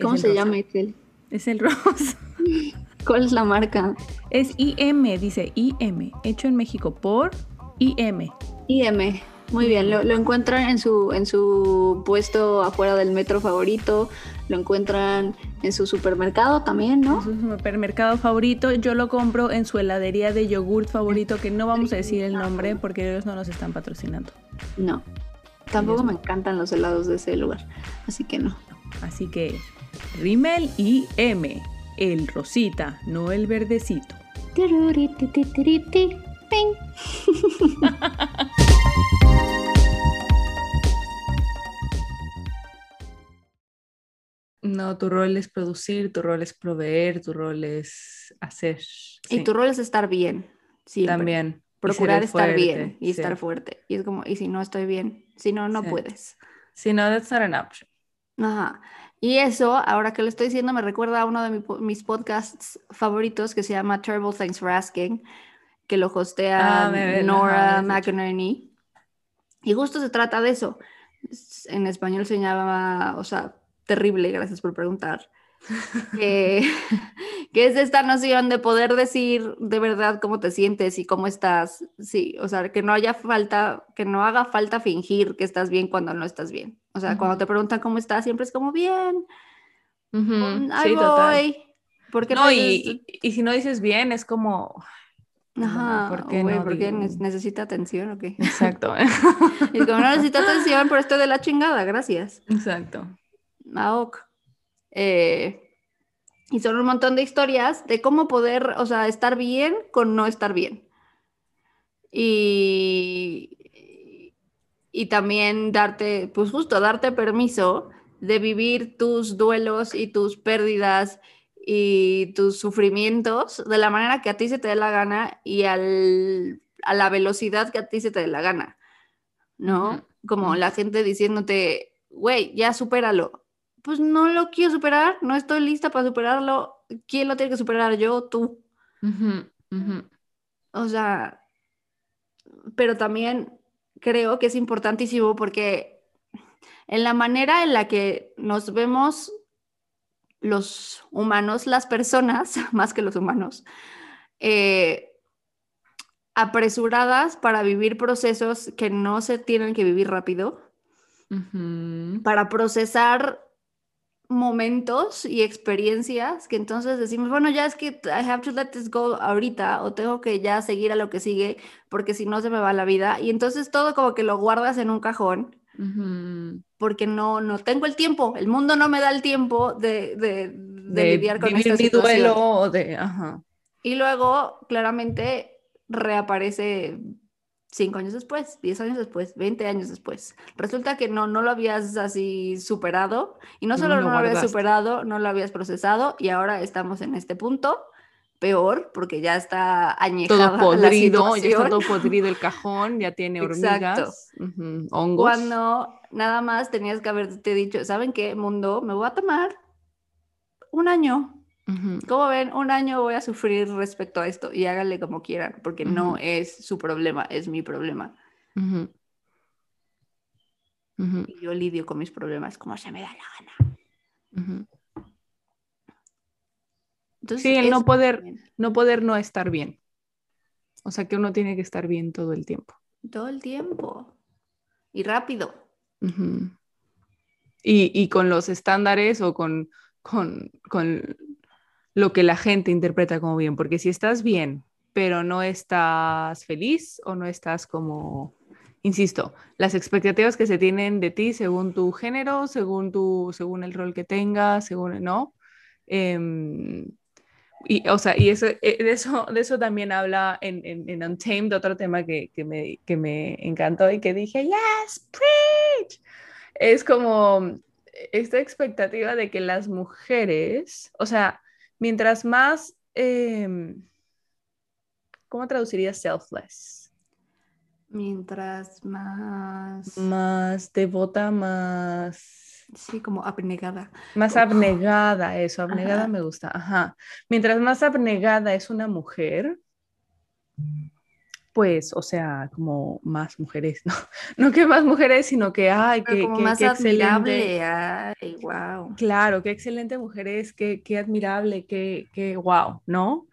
¿Cómo se rosa. llama Excel? Es el rosa. ¿Cuál es la marca? Es IM, dice IM, hecho en México por IM. IM. Muy bien, lo, lo encuentran en su, en su puesto afuera del metro favorito, lo encuentran en su supermercado también, ¿no? Es su supermercado favorito. Yo lo compro en su heladería de yogurt favorito, que no vamos a decir el nombre porque ellos no nos están patrocinando. No. Tampoco Ellos me no. encantan los helados de ese lugar, así que no. Así que rímel IM, el rosita, no el verdecito. No, tu rol es producir, tu rol es proveer, tu rol es hacer. Y Sí, tu rol es estar bien. Siempre. también. Procurar estar bien y sí. estar fuerte. Y es como, y si no estoy bien, si no, no Sí. puedes. Si no, that's not an option. Ajá. Y eso, ahora que lo estoy diciendo, me recuerda a uno de mi mis podcasts favoritos que se llama Terrible Thanks for Asking, que lo hostea Ah, me- ajá, Nora. McInerney. Y justo se trata de eso. Es- En español se llama, o sea, terrible, gracias por preguntar. que, que es esta noción de poder decir de verdad cómo te sientes y cómo estás. Sí, o sea, que no haya falta, que no haga falta fingir que estás bien cuando no estás bien. O sea, cuando te preguntan cómo estás, siempre es como bien, mm, ahí Sí, total. voy. ¿Por qué No, dices- y, y- y si no dices bien, es como. Ajá, ¿por qué no ¿por qué necesita atención o qué? Exacto. Y como no necesita atención, pero estoy de la chingada, gracias. Exacto. Aok. Eh, y son un montón de historias de cómo poder, o sea, estar bien con no estar bien. Y, y también darte, pues justo, darte permiso de vivir tus duelos y tus pérdidas y tus sufrimientos de la manera que a ti se te dé la gana y al, a la velocidad que a ti se te dé la gana. ¿no? Como la gente diciéndote, güey, ya supéralo. Pues no lo quiero superar, no estoy lista para superarlo. ¿Quién lo tiene que superar? Yo, tú. Ujú, ujú. O sea, pero también creo que es importantísimo porque en la manera en la que nos vemos los humanos, las personas, más que los humanos, eh, apresuradas para vivir procesos que no se tienen que vivir rápido, para procesar momentos y experiencias que entonces decimos, bueno, ya es que I have to let this go ahorita o tengo que ya seguir a lo que sigue porque si no se me va la vida y entonces todo como que lo guardas en un cajón porque no, no tengo el tiempo, el mundo no me da el tiempo de, de, de De lidiar con vivir esta mi situación. duelo o de. Ajá. Y luego claramente reaparece cinco años después, diez años después, 20 años después. Resulta que no, no lo habías así superado y no solo lo no lo habías superado, no lo habías procesado y ahora estamos en este punto peor porque ya está añejada Todo la podrido, ya está todo podrido el cajón, ya tiene hormigas, ujú, hongos. Cuando nada más tenías que haberte dicho, ¿saben qué, mundo? Me voy a tomar un año. Ujú, Como ven, un año voy a sufrir respecto a esto y háganle como quieran, porque no es su problema, es mi problema. Y yo lidio con mis problemas como se me da la gana. Entonces, Sí, el no poder-. No poder no estar bien. O sea que uno tiene que estar bien todo el tiempo. Todo el tiempo. Y rápido. Y, y con los estándares o con, con, con lo que la gente interpreta como bien, porque si estás bien, pero no estás feliz o no estás como, insisto, las expectativas que se tienen de ti según tu género, según, tu, según el rol que tengas, según, ¿no? Em, y, o sea, y eso, eh, de, eso, de eso también habla en, en, en Untamed, otro tema que, que, me, que me encantó y que dije, yes, preach. es como esta expectativa de que las mujeres, o sea, mientras más, em, ¿cómo traduciría selfless? Mientras más... Más devota, más... Sí, como abnegada. Más abnegada, eso, abnegada me gusta, ajá. Mientras más abnegada es una mujer, pues, o sea, como más mujeres, ¿no? No que más mujeres, sino que, ay, que, como que, más qué admirable, excelente. ay, wow. Claro, qué excelente mujer es, qué, qué admirable, qué, qué wow, ¿no?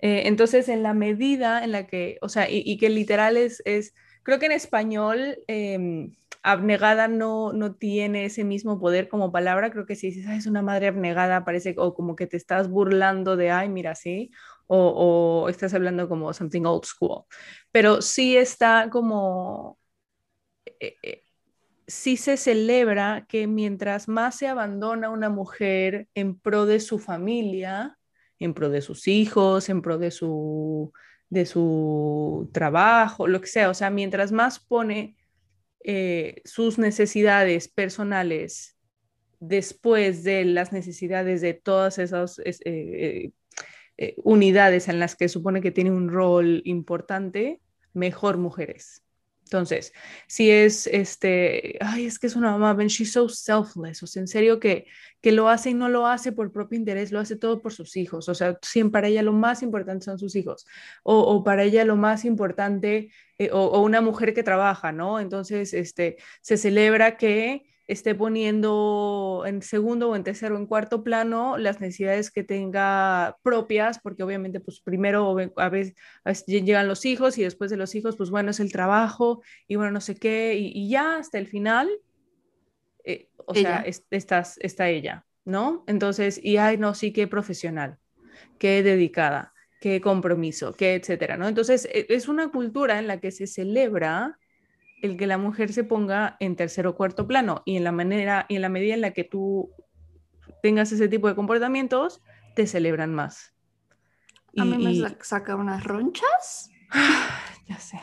Eh, entonces, en la medida en la que, o sea, y, y que literal es, es, creo que en español, em, abnegada no, no tiene ese mismo poder como palabra, creo que si dices, "Ay, es una madre abnegada, parece, o como que te estás burlando de, ay, mira, sí, o, estás hablando como something old school, pero sí está como... eh, eh, sí se celebra que mientras más se abandona una mujer en pro de su familia, en pro de sus hijos, en pro de su, de su trabajo, lo que sea, o sea, mientras más pone eh, sus necesidades personales después de las necesidades de todas esas es, eh, unidades en las que supone que tiene un rol importante, mejor mujeres. Entonces, si es este, ay, es que es una mamá, she's so selfless, o sea, en serio que, que lo hace y no lo hace por propio interés, lo hace todo por sus hijos, o sea, siempre para ella lo más importante son sus hijos, o, o para ella lo más importante, eh, o, una mujer que trabaja, ¿no? Entonces, este, se celebra que esté poniendo en segundo o en tercero o en cuarto plano las necesidades que tenga propias, porque obviamente pues primero a veces, a veces llegan los hijos y después de los hijos pues bueno es el trabajo y bueno no sé qué y, y ya hasta el final, eh, o ella. sea, es, estás, está ella, ¿no? Entonces, y ay no, sí, qué profesional, qué dedicada, qué compromiso, qué etcétera, ¿no? Entonces, e, es una cultura en la que se celebra el que la mujer se ponga en tercer o cuarto plano y en la manera y en la medida en la que tú tengas ese tipo de comportamientos te celebran más. A y, mí me y... saca unas ronchas. ya sé.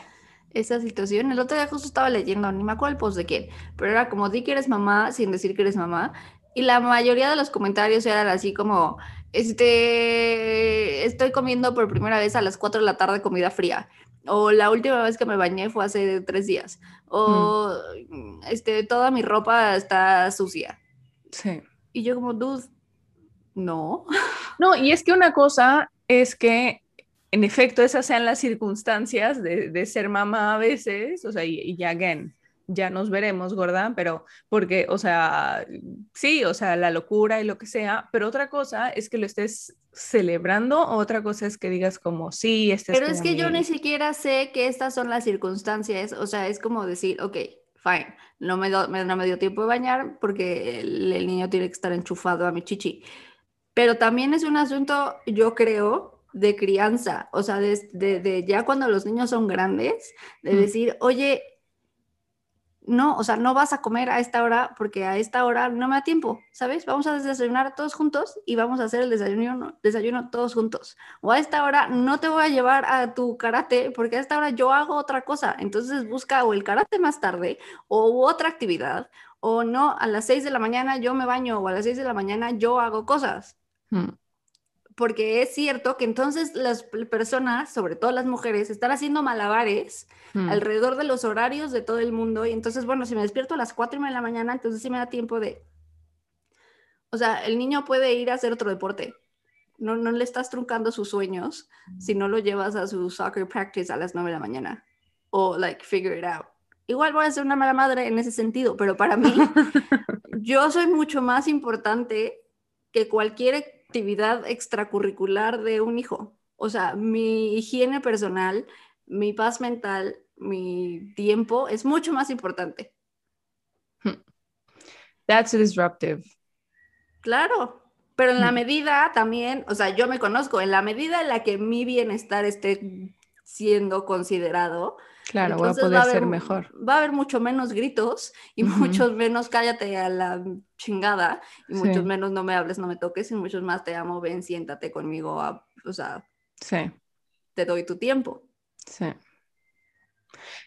Esa situación, el otro día justo estaba leyendo, ni me acuerdo el post de quién, pero era como di que eres mamá sin decir que eres mamá. Y la mayoría de los comentarios eran así como, este, estoy comiendo por primera vez a las 4 de la tarde comida fría o la última vez que me bañé fue hace tres días, o mm. este, toda mi ropa está sucia. Sí. Y yo como, dude, no. No, y es que una cosa es que, en efecto, esas sean las circunstancias de, de ser mamá a veces, o sea, y, y ya, again, ya nos veremos, gorda, pero porque, o sea, sí, o sea, la locura y lo que sea, pero otra cosa es que lo estés celebrando, otra cosa es que digas como, sí, este Pero es, es que yo ni siquiera sé que estas son las circunstancias, o sea, es como decir, ok, fine, no me, do, no me dio tiempo de bañar porque el, el niño tiene que estar enchufado a mi chichi, pero también es un asunto, yo creo, de crianza, o sea, de, de, de, ya cuando los niños son grandes, de mm. decir, oye, no, o sea, no vas a comer a esta hora porque a esta hora no me da tiempo, ¿sabes? Vamos a desayunar todos juntos y vamos a hacer el desayuno, desayuno todos juntos. O a esta hora no te voy a llevar a tu karate porque a esta hora yo hago otra cosa. Entonces busca o el karate más tarde o otra actividad o no, a las 6 de la mañana yo me baño o a las 6 de la mañana yo hago cosas. Hmm porque es cierto que entonces las personas, sobre todo las mujeres, están haciendo malabares mm. alrededor de los horarios de todo el mundo y entonces, bueno, si me despierto a las 4 de la mañana, entonces sí me da tiempo de... O sea, el niño puede ir a hacer otro deporte. No, no le estás truncando sus sueños si no lo llevas a su soccer practice a las 9 de la mañana. O, like, figure it out. Igual voy a ser una mala madre en ese sentido, pero para mí, yo soy mucho más importante que cualquier actividad extracurricular de un hijo. O sea, mi higiene personal, mi paz mental, mi tiempo es mucho más importante. That's disruptive. Claro, pero en la medida también, o sea, yo me conozco, en la medida en la que mi bienestar esté siendo considerado, Claro, voy a poder haber, ser mejor. Va a haber mucho menos gritos y uh -huh. muchos menos cállate a la chingada y sí. muchos menos no me hables, no me toques y muchos más te amo, ven, siéntate conmigo, a, o sea, sí. te doy tu tiempo. Sí.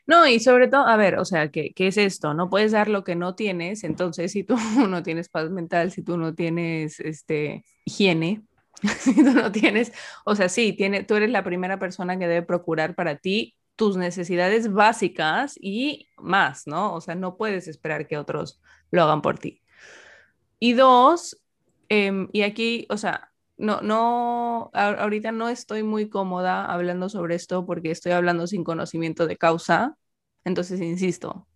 No, y sobre todo, a ver, o sea, ¿qué, ¿qué, es esto? No puedes dar lo que no tienes, entonces si tú no tienes paz mental, si tú no tienes este, higiene, si tú no tienes, o sea, sí, tiene, tú eres la primera persona que debe procurar para ti tus necesidades básicas y más, ¿no? O sea, no puedes esperar que otros lo hagan por ti. Y dos, eh, y aquí, o sea, no, no, ahorita no estoy muy cómoda hablando sobre esto porque estoy hablando sin conocimiento de causa. Entonces, insisto,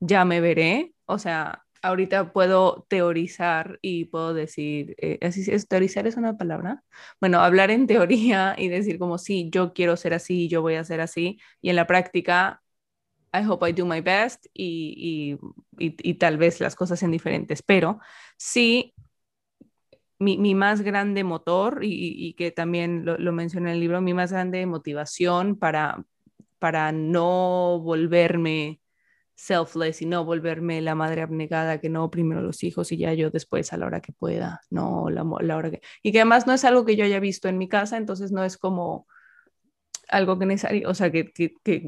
ya me veré. O sea, ahorita puedo teorizar y puedo decir, eh, es, teorizar es una palabra. Bueno, hablar en teoría y decir como, sí, yo quiero ser así, yo voy a ser así. Y en la práctica, I hope I do my best y, y, y, y tal vez las cosas sean diferentes. Pero sí, mi, mi más grande motor y, que también lo, lo mencioné en el libro, mi más grande motivación para, para no volverme selfless y no volverme la madre abnegada, que no primero los hijos y ya yo después a la hora que pueda, no la, la hora que... Y que además no es algo que yo haya visto en mi casa, entonces no es como algo que, necesario, o sea, que,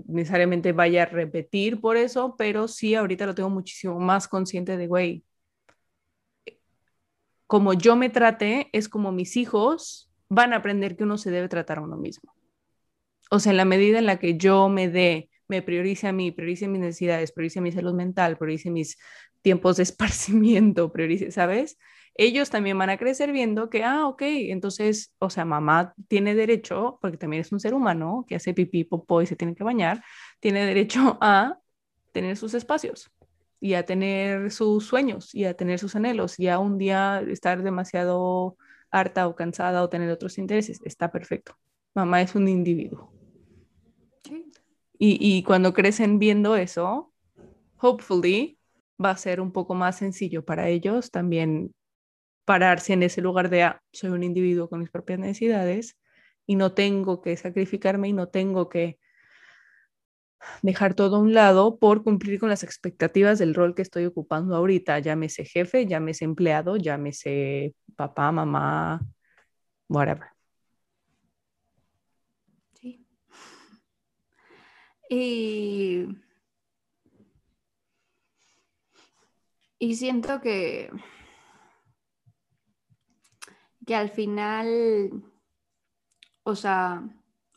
necesariamente vaya a repetir por eso, pero sí ahorita lo tengo muchísimo más consciente de, güey, como yo me trate, es como mis hijos van a aprender que uno se debe tratar a uno mismo. O sea, en la medida en la que yo me dé me priorice a mí, priorice mis necesidades, priorice mi salud mental, priorice mis tiempos de esparcimiento, priorice, ¿sabes? Ellos también van a crecer viendo que, ah, ok, entonces, o sea, mamá tiene derecho, porque también es un ser humano que hace pipí, popó y se tiene que bañar, tiene derecho a tener sus espacios y a tener sus sueños y a tener sus anhelos y a un día estar demasiado harta o cansada o tener otros intereses. Está perfecto. Mamá es un individuo. Y, cuando crecen viendo eso, hopefully va a ser un poco más sencillo para ellos también pararse en ese lugar de, ah, soy un individuo con mis propias necesidades y no tengo que sacrificarme y no tengo que dejar todo a un lado por cumplir con las expectativas del rol que estoy ocupando ahorita, llámese jefe, llámese empleado, llámese papá, mamá, whatever. Y, y siento que, que al final, o sea,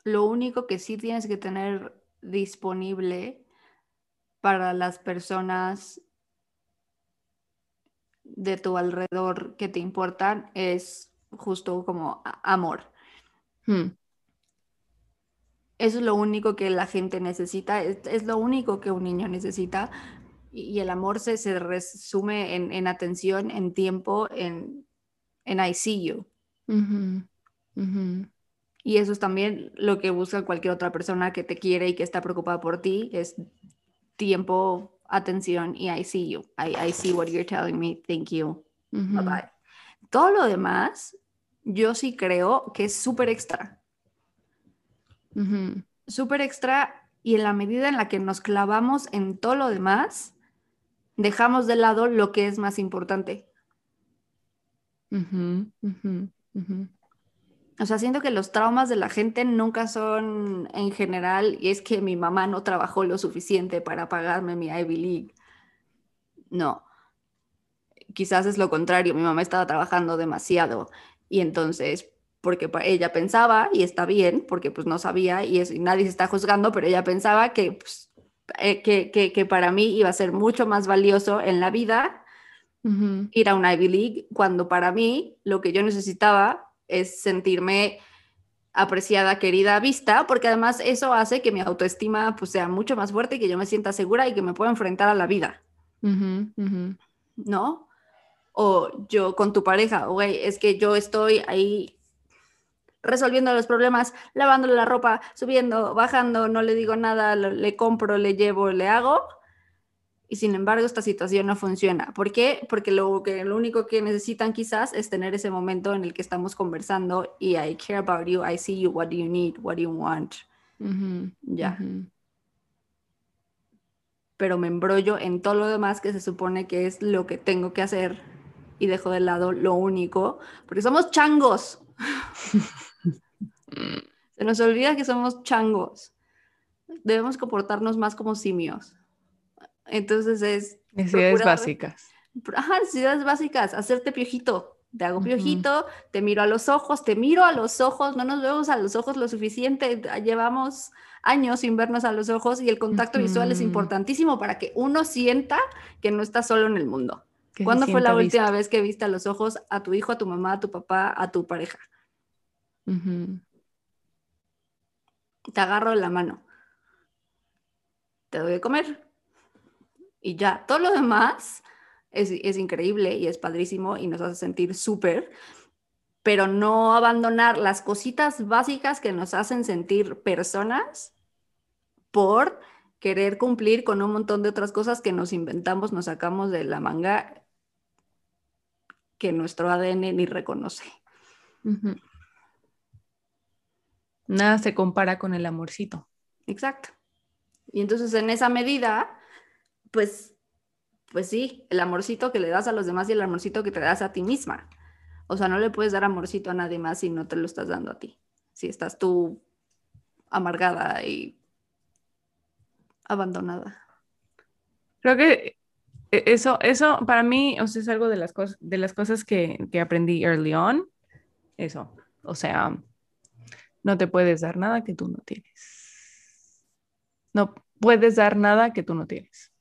lo único que sí tienes que tener disponible para las personas de tu alrededor que te importan es justo como amor. Hmm. Eso es lo único que la gente necesita, es, lo único que un niño necesita. Y, el amor se, se resume en, atención, en tiempo, en, en I see you. Y eso es también lo que busca cualquier otra persona que te quiere y que está preocupada por ti, es tiempo, atención y I see you. I, I see what you're telling me. Thank you. Bye bye. Todo lo demás, yo sí creo que es súper extra. Súper extra y en la medida en la que nos clavamos en todo lo demás, dejamos de lado lo que es más importante. O sea, siento que los traumas de la gente nunca son en general, y es que mi mamá no trabajó lo suficiente para pagarme mi Ivy League. No. Quizás es lo contrario, mi mamá estaba trabajando demasiado y entonces porque ella pensaba, y está bien, porque pues no sabía, y, es, nadie se está juzgando, pero ella pensaba que, pues, eh, que, que, que, para mí iba a ser mucho más valioso en la vida ir a una Ivy League, cuando para mí lo que yo necesitaba es sentirme apreciada, querida, vista, porque además eso hace que mi autoestima pues, sea mucho más fuerte y que yo me sienta segura y que me pueda enfrentar a la vida. ¿No? O yo con tu pareja, güey, es que yo estoy ahí resolviendo los problemas, lavándole la ropa, subiendo, bajando, no le digo nada, le compro, le llevo, le hago. Y sin embargo, esta situación no funciona. ¿Por qué? Porque lo, que, lo único que necesitan quizás es tener ese momento en el que estamos conversando y I care about you, I see you, what do you need, what do you want. Ya. Pero me embrollo en todo lo demás que se supone que es lo que tengo que hacer y dejo de lado lo único, porque somos changos. Se nos olvida que somos changos. debemos comportarnos más como simios. Entonces es... Necesidades básicas. Ajá, necesidades básicas, hacerte piojito. Te hago piojito, te miro a los ojos, te miro a los ojos, no nos vemos a los ojos lo suficiente, llevamos años sin vernos a los ojos y el contacto visual es importantísimo para que uno sienta que no está solo en el mundo. ¿Cuándo fue la última vez que viste a los ojos a tu hijo, a tu mamá, a tu papá, a tu pareja? Te agarro la mano. Te doy de comer. Y ya, todo lo demás es, increíble y es padrísimo y nos hace sentir súper, pero no abandonar las cositas básicas que nos hacen sentir personas por querer cumplir con un montón de otras cosas que nos inventamos, nos sacamos de la manga que nuestro ADN ni reconoce. Nada se compara con el amorcito. Exacto. Y entonces en esa medida, pues, pues sí, el amorcito que le das a los demás y el amorcito que te das a ti misma. O sea, no le puedes dar amorcito a nadie más si no te lo estás dando a ti. Si estás tú amargada y abandonada. Creo que e-, eso, eso para mí, o sea, es algo de las cosas, de las cosas que, que aprendí early on. Eso, o sea, no te puedes dar nada que tú no tienes. No puedes dar nada que tú no tienes,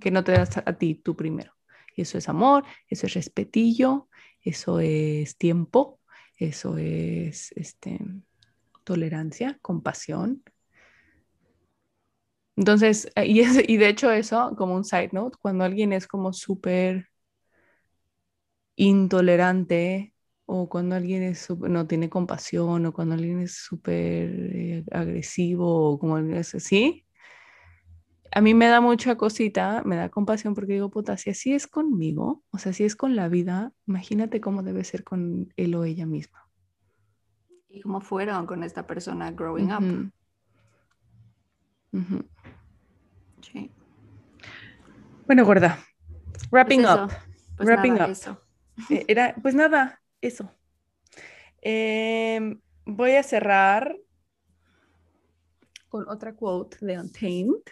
que no te das a, ti tú primero. eso es amor, eso es respetillo, eso es tiempo, eso es este, tolerancia, compasión, entonces, eh, y, y de hecho eso, como un side note, cuando alguien es como súper intolerante o cuando alguien es no tiene compasión o cuando alguien es súper eh, agresivo o como alguien es así, a mí me da mucha cosita, me da compasión porque digo, puta, si así es conmigo, o sea, si es con la vida, imagínate cómo debe ser con él o ella misma. Y cómo fueron con esta persona growing up. Sí. Bueno, gorda. Wrapping pues up. Pues Wrapping up. Eh, era, pues nada, eso. Em, voy a cerrar con otra quote de Untamed.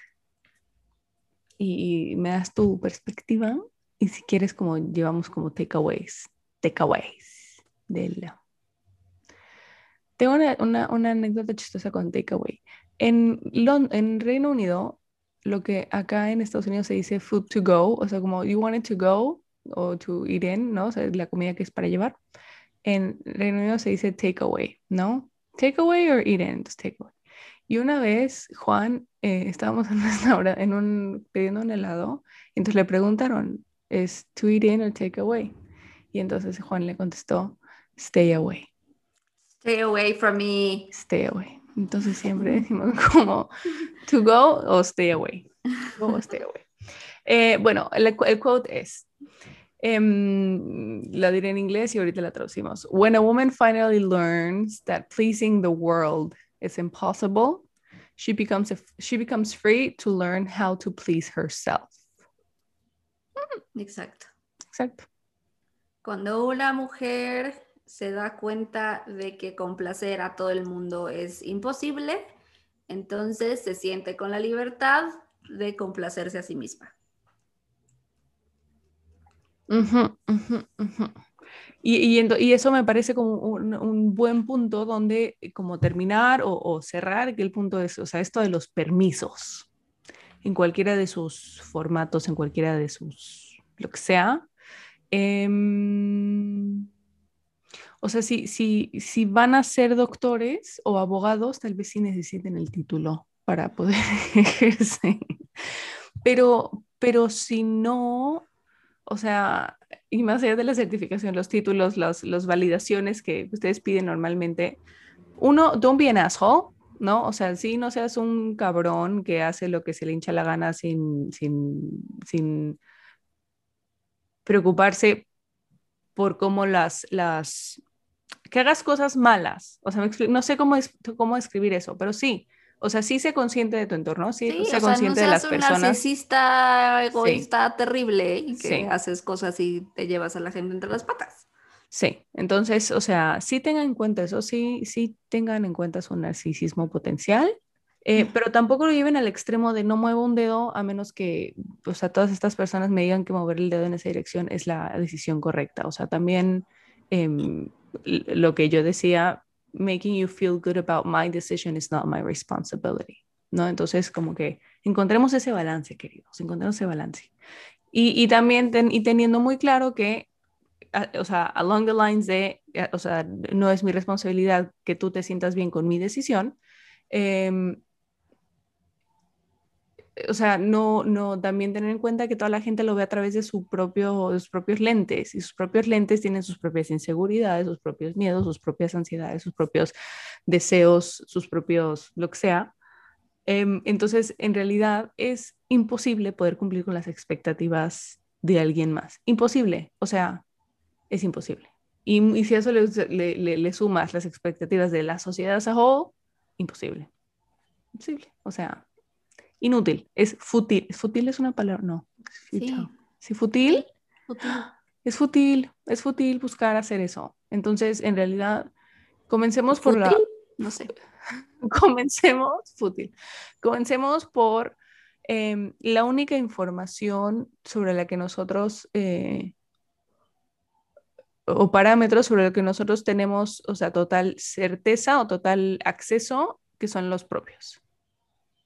Y, me das tu perspectiva. Y si quieres, como llevamos como takeaways. Takeaways. Tengo una, una, anécdota chistosa con takeaway. En, en Reino Unido, lo que acá en Estados Unidos se dice food to go, o sea, como you want it to go o to eat in, ¿no? O sea, la comida que es para llevar. En Reino Unido se dice take away, ¿no? Take away or eat in, entonces take away. Y una vez, Juan, eh, estábamos en, una en un, pidiendo un helado, y entonces le preguntaron, ¿es to eat in or take away? Y entonces Juan le contestó, stay away. Stay away from me. Stay away. Entonces siempre decimos como to go o stay away. Go o stay away. Eh, bueno, el, el, quote es, um, la diré en inglés y ahorita la traducimos. When a woman finally learns that pleasing the world is impossible, she becomes, a, she becomes free to learn how to please herself. Exacto. Exacto. Cuando una mujer se da cuenta de que complacer a todo el mundo es imposible, entonces se siente con la libertad de complacerse a sí misma. Y, y, eso me parece como un, buen punto donde como terminar o, cerrar, que el punto es, o sea, esto de los permisos, en cualquiera de sus formatos, en cualquiera de sus, lo que sea. Eh, o sea, si, si, si van a ser doctores o abogados, tal vez sí necesiten el título para poder ejercer. Pero, pero si no, o sea, y más allá de la certificación, los títulos, las los validaciones que ustedes piden normalmente, uno, don't be an asshole, ¿no? O sea, sí, no seas un cabrón que hace lo que se le hincha la gana sin, sin, sin preocuparse por cómo las, las que hagas cosas malas. O sea, no sé cómo, es, cómo escribir eso, pero sí. O sea, sí sé consciente de tu entorno, sí, sí sé consciente de las personas. Un narcisista, egoísta, terrible y que haces cosas y te llevas a la gente entre las patas. Sí, entonces, o sea, sí tengan en cuenta eso, sí, sí tengan en cuenta su narcisismo potencial Eh, pero tampoco lo lleven al extremo de no muevo un dedo a menos que, o sea, todas estas personas me digan que mover el dedo en esa dirección es la decisión correcta. O sea, también em, lo que yo decía, making you feel good about my decision is not my responsibility. ¿No? Entonces, como que encontremos ese balance, queridos, encontremos ese balance. Y, y también y teniendo muy claro que, o sea, along the lines de, o sea, no es mi responsabilidad que tú te sientas bien con mi decisión, eh, o sea, no, no, también tener en cuenta que toda la gente lo ve a través de, su propio, sus propios lentes y sus propios lentes tienen sus propias inseguridades, sus propios miedos, sus propias ansiedades, sus propios deseos, sus propios, lo que sea. Em, entonces, en realidad es imposible poder cumplir con las expectativas de alguien más. Imposible, o sea, es imposible. Y, si a eso le, le, le, sumas las expectativas de la sociedad as a whole, imposible. Imposible, o sea, inútil, es fútil. ¿Fútil es una palabra? No. Sí. ¿Sí fútil? Es fútil, es fútil buscar hacer eso. Entonces, en realidad, comencemos por la... No sé. comencemos, fútil. Comencemos por em, la única información sobre la que nosotros... Eh, o parámetros sobre lo que nosotros tenemos, o sea, total certeza o total acceso, que son los propios.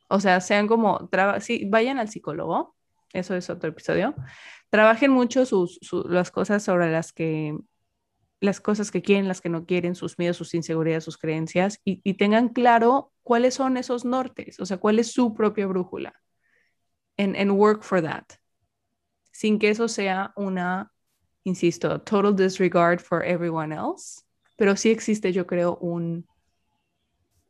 O sea, sean como, sí, vayan al psicólogo, eso es otro episodio. Trabajen mucho sus, las cosas sobre las que, las cosas que quieren, las que no quieren, sus miedos, sus inseguridades, sus creencias, y, y tengan claro cuáles son esos nortes, o sea, cuál es su propia brújula. En work for that. Sin que eso sea una, insisto, total disregard for everyone else, pero sí existe, yo creo, un,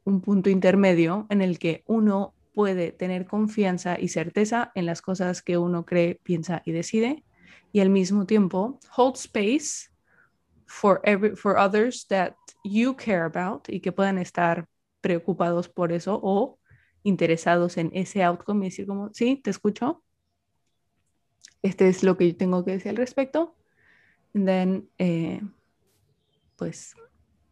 un punto intermedio en el que uno puede tener confianza y certeza en las cosas que uno cree, piensa y decide, y al mismo tiempo hold space for, every, for others that you care about y que puedan estar preocupados por eso o interesados en ese outcome y decir como, sí, te escucho. Este es lo que yo tengo que decir al respecto. And then, eh, pues,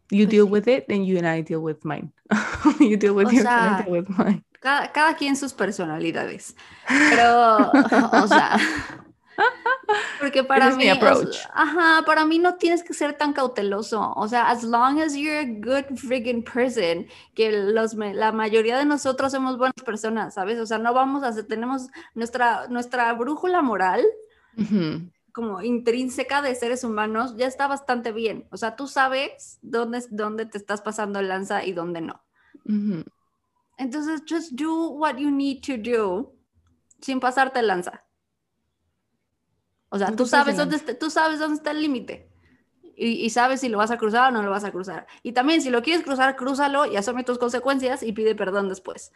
you pues deal with it and you and I deal with mine. you deal with yours and I deal with mine. Cada, quien sus personalidades. Pero, o sea, porque para mí, ajá, para mí no tienes que ser tan cauteloso. O sea, as long as you're a good freaking person, que los, la mayoría de nosotros somos buenas personas, ¿sabes? O sea, no vamos a hacer, tenemos nuestra, nuestra brújula moral. como intrínseca de seres humanos ya está bastante bien. O sea, tú sabes dónde, dónde te estás pasando el lanza y dónde no. Entonces, just do what you need to do sin pasarte lanza. O sea, tú sabes, dónde está, tú sabes dónde está el límite. Y, sabes si lo vas a cruzar o no lo vas a cruzar. Y también, si lo quieres cruzar, crúzalo y asume tus consecuencias y pide perdón después.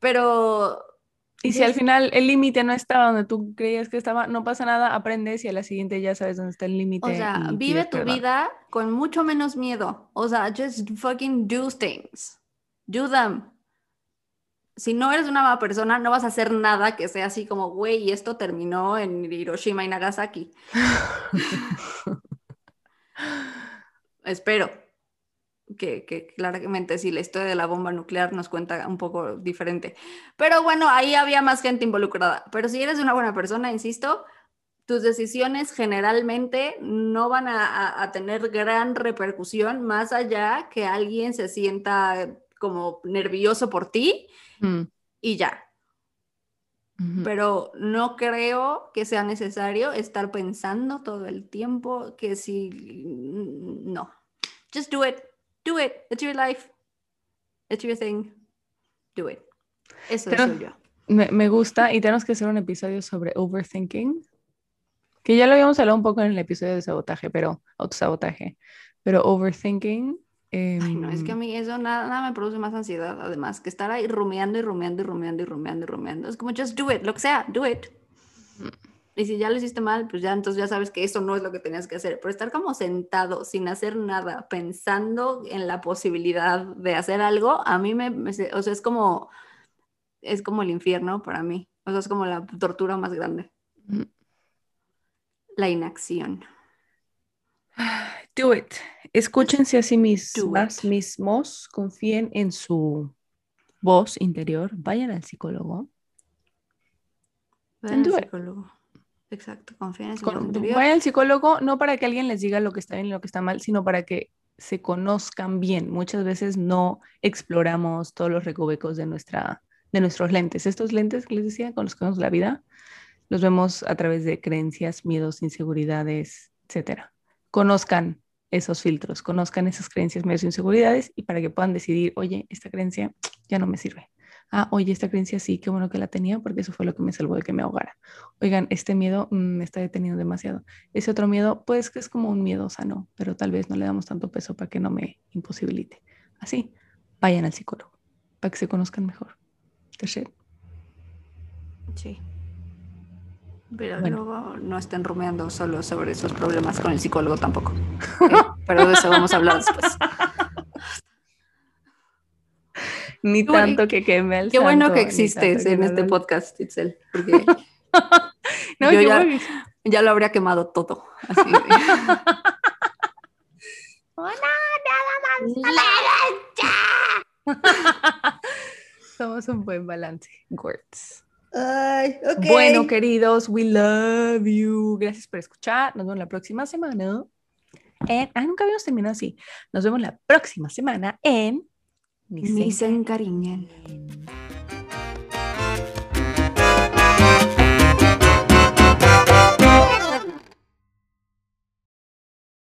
Pero. Y si al final el límite no estaba donde tú creías que estaba, no pasa nada, aprendes y a la siguiente ya sabes dónde está el límite. O sea, vive tu vida con mucho menos miedo. O sea, just fucking do things. Do them si no eres una mala persona, no vas a hacer nada que sea así como, güey, esto terminó en Hiroshima y Nagasaki. Espero que, que, claramente sí, la historia de la bomba nuclear nos cuenta un poco diferente. Pero bueno, ahí había más gente involucrada. Pero si eres una buena persona, insisto, tus decisiones generalmente no van a, a tener gran repercusión más allá que alguien se sienta como nervioso por ti Mm. y ya. Pero no creo que sea necesario estar pensando todo el tiempo que si no. Just do it. Do it. It's your life. It's your thing. Do it. Eso es yo. Me, me, gusta y tenemos que hacer un episodio sobre overthinking. Que ya lo habíamos hablado un poco en el episodio de sabotaje, pero autosabotaje. Pero overthinking Ay, no, es que a em, mí eso nada, nada, me produce más ansiedad, además, que estar ahí rumiando y rumiando y rumiando y rumiando y rumiando. Es como, just do it, lo que sea, do it. Y si ya lo hiciste mal, pues ya entonces ya sabes que eso no es lo que tenías que hacer. Pero estar como sentado sin hacer nada, pensando en la posibilidad de hacer algo, a mí me, o sea, es como, es como el infierno para mí. O sea, es como la tortura más grande. La inacción. Do it. Escúchense a sí mismas, mismos, confíen en su, voz interior, vayan al psicólogo. Vayan al psicólogo. Exacto, confíen en su Con- interior. vayan al psicólogo no para que alguien les diga lo que está bien y lo que está mal, sino para que se conozcan bien. Muchas veces no exploramos todos los recovecos de, nuestra, de nuestros lentes. Estos lentes que les decía, conozcamos la vida, los vemos a través de creencias, miedos, inseguridades, etcétera. Conozcan esos filtros, conozcan esas creencias, miedos, inseguridades y para que puedan decidir, oye, esta creencia ya no me sirve. Ah, oye, esta creencia sí, qué bueno que la tenía porque eso fue lo que me salvó de que me ahogara. Oigan, este miedo mm, me está deteniendo demasiado. Ese otro miedo, pues que es como un miedo sano, pero tal vez no le damos tanto peso para que no me imposibilite. Así, vayan al psicólogo para que se conozcan mejor. It. Sí. Pero Bueno. luego no estén rumeando solo sobre esos problemas con el psicólogo tampoco. ¿ok? Pero de eso vamos a hablar después. Ni tanto que queme al Qué bueno que existes que en este podcast, Itzel, porque No, yo ya- ya lo habría quemado todo. Así de- Somos un buen balance. Words. Ay. Bueno, queridos, we love you. Gracias por escuchar. Nos vemos la próxima semana. En... Ah, nunca habíamos terminado así. Nos vemos la próxima semana en... Ni se Ni se.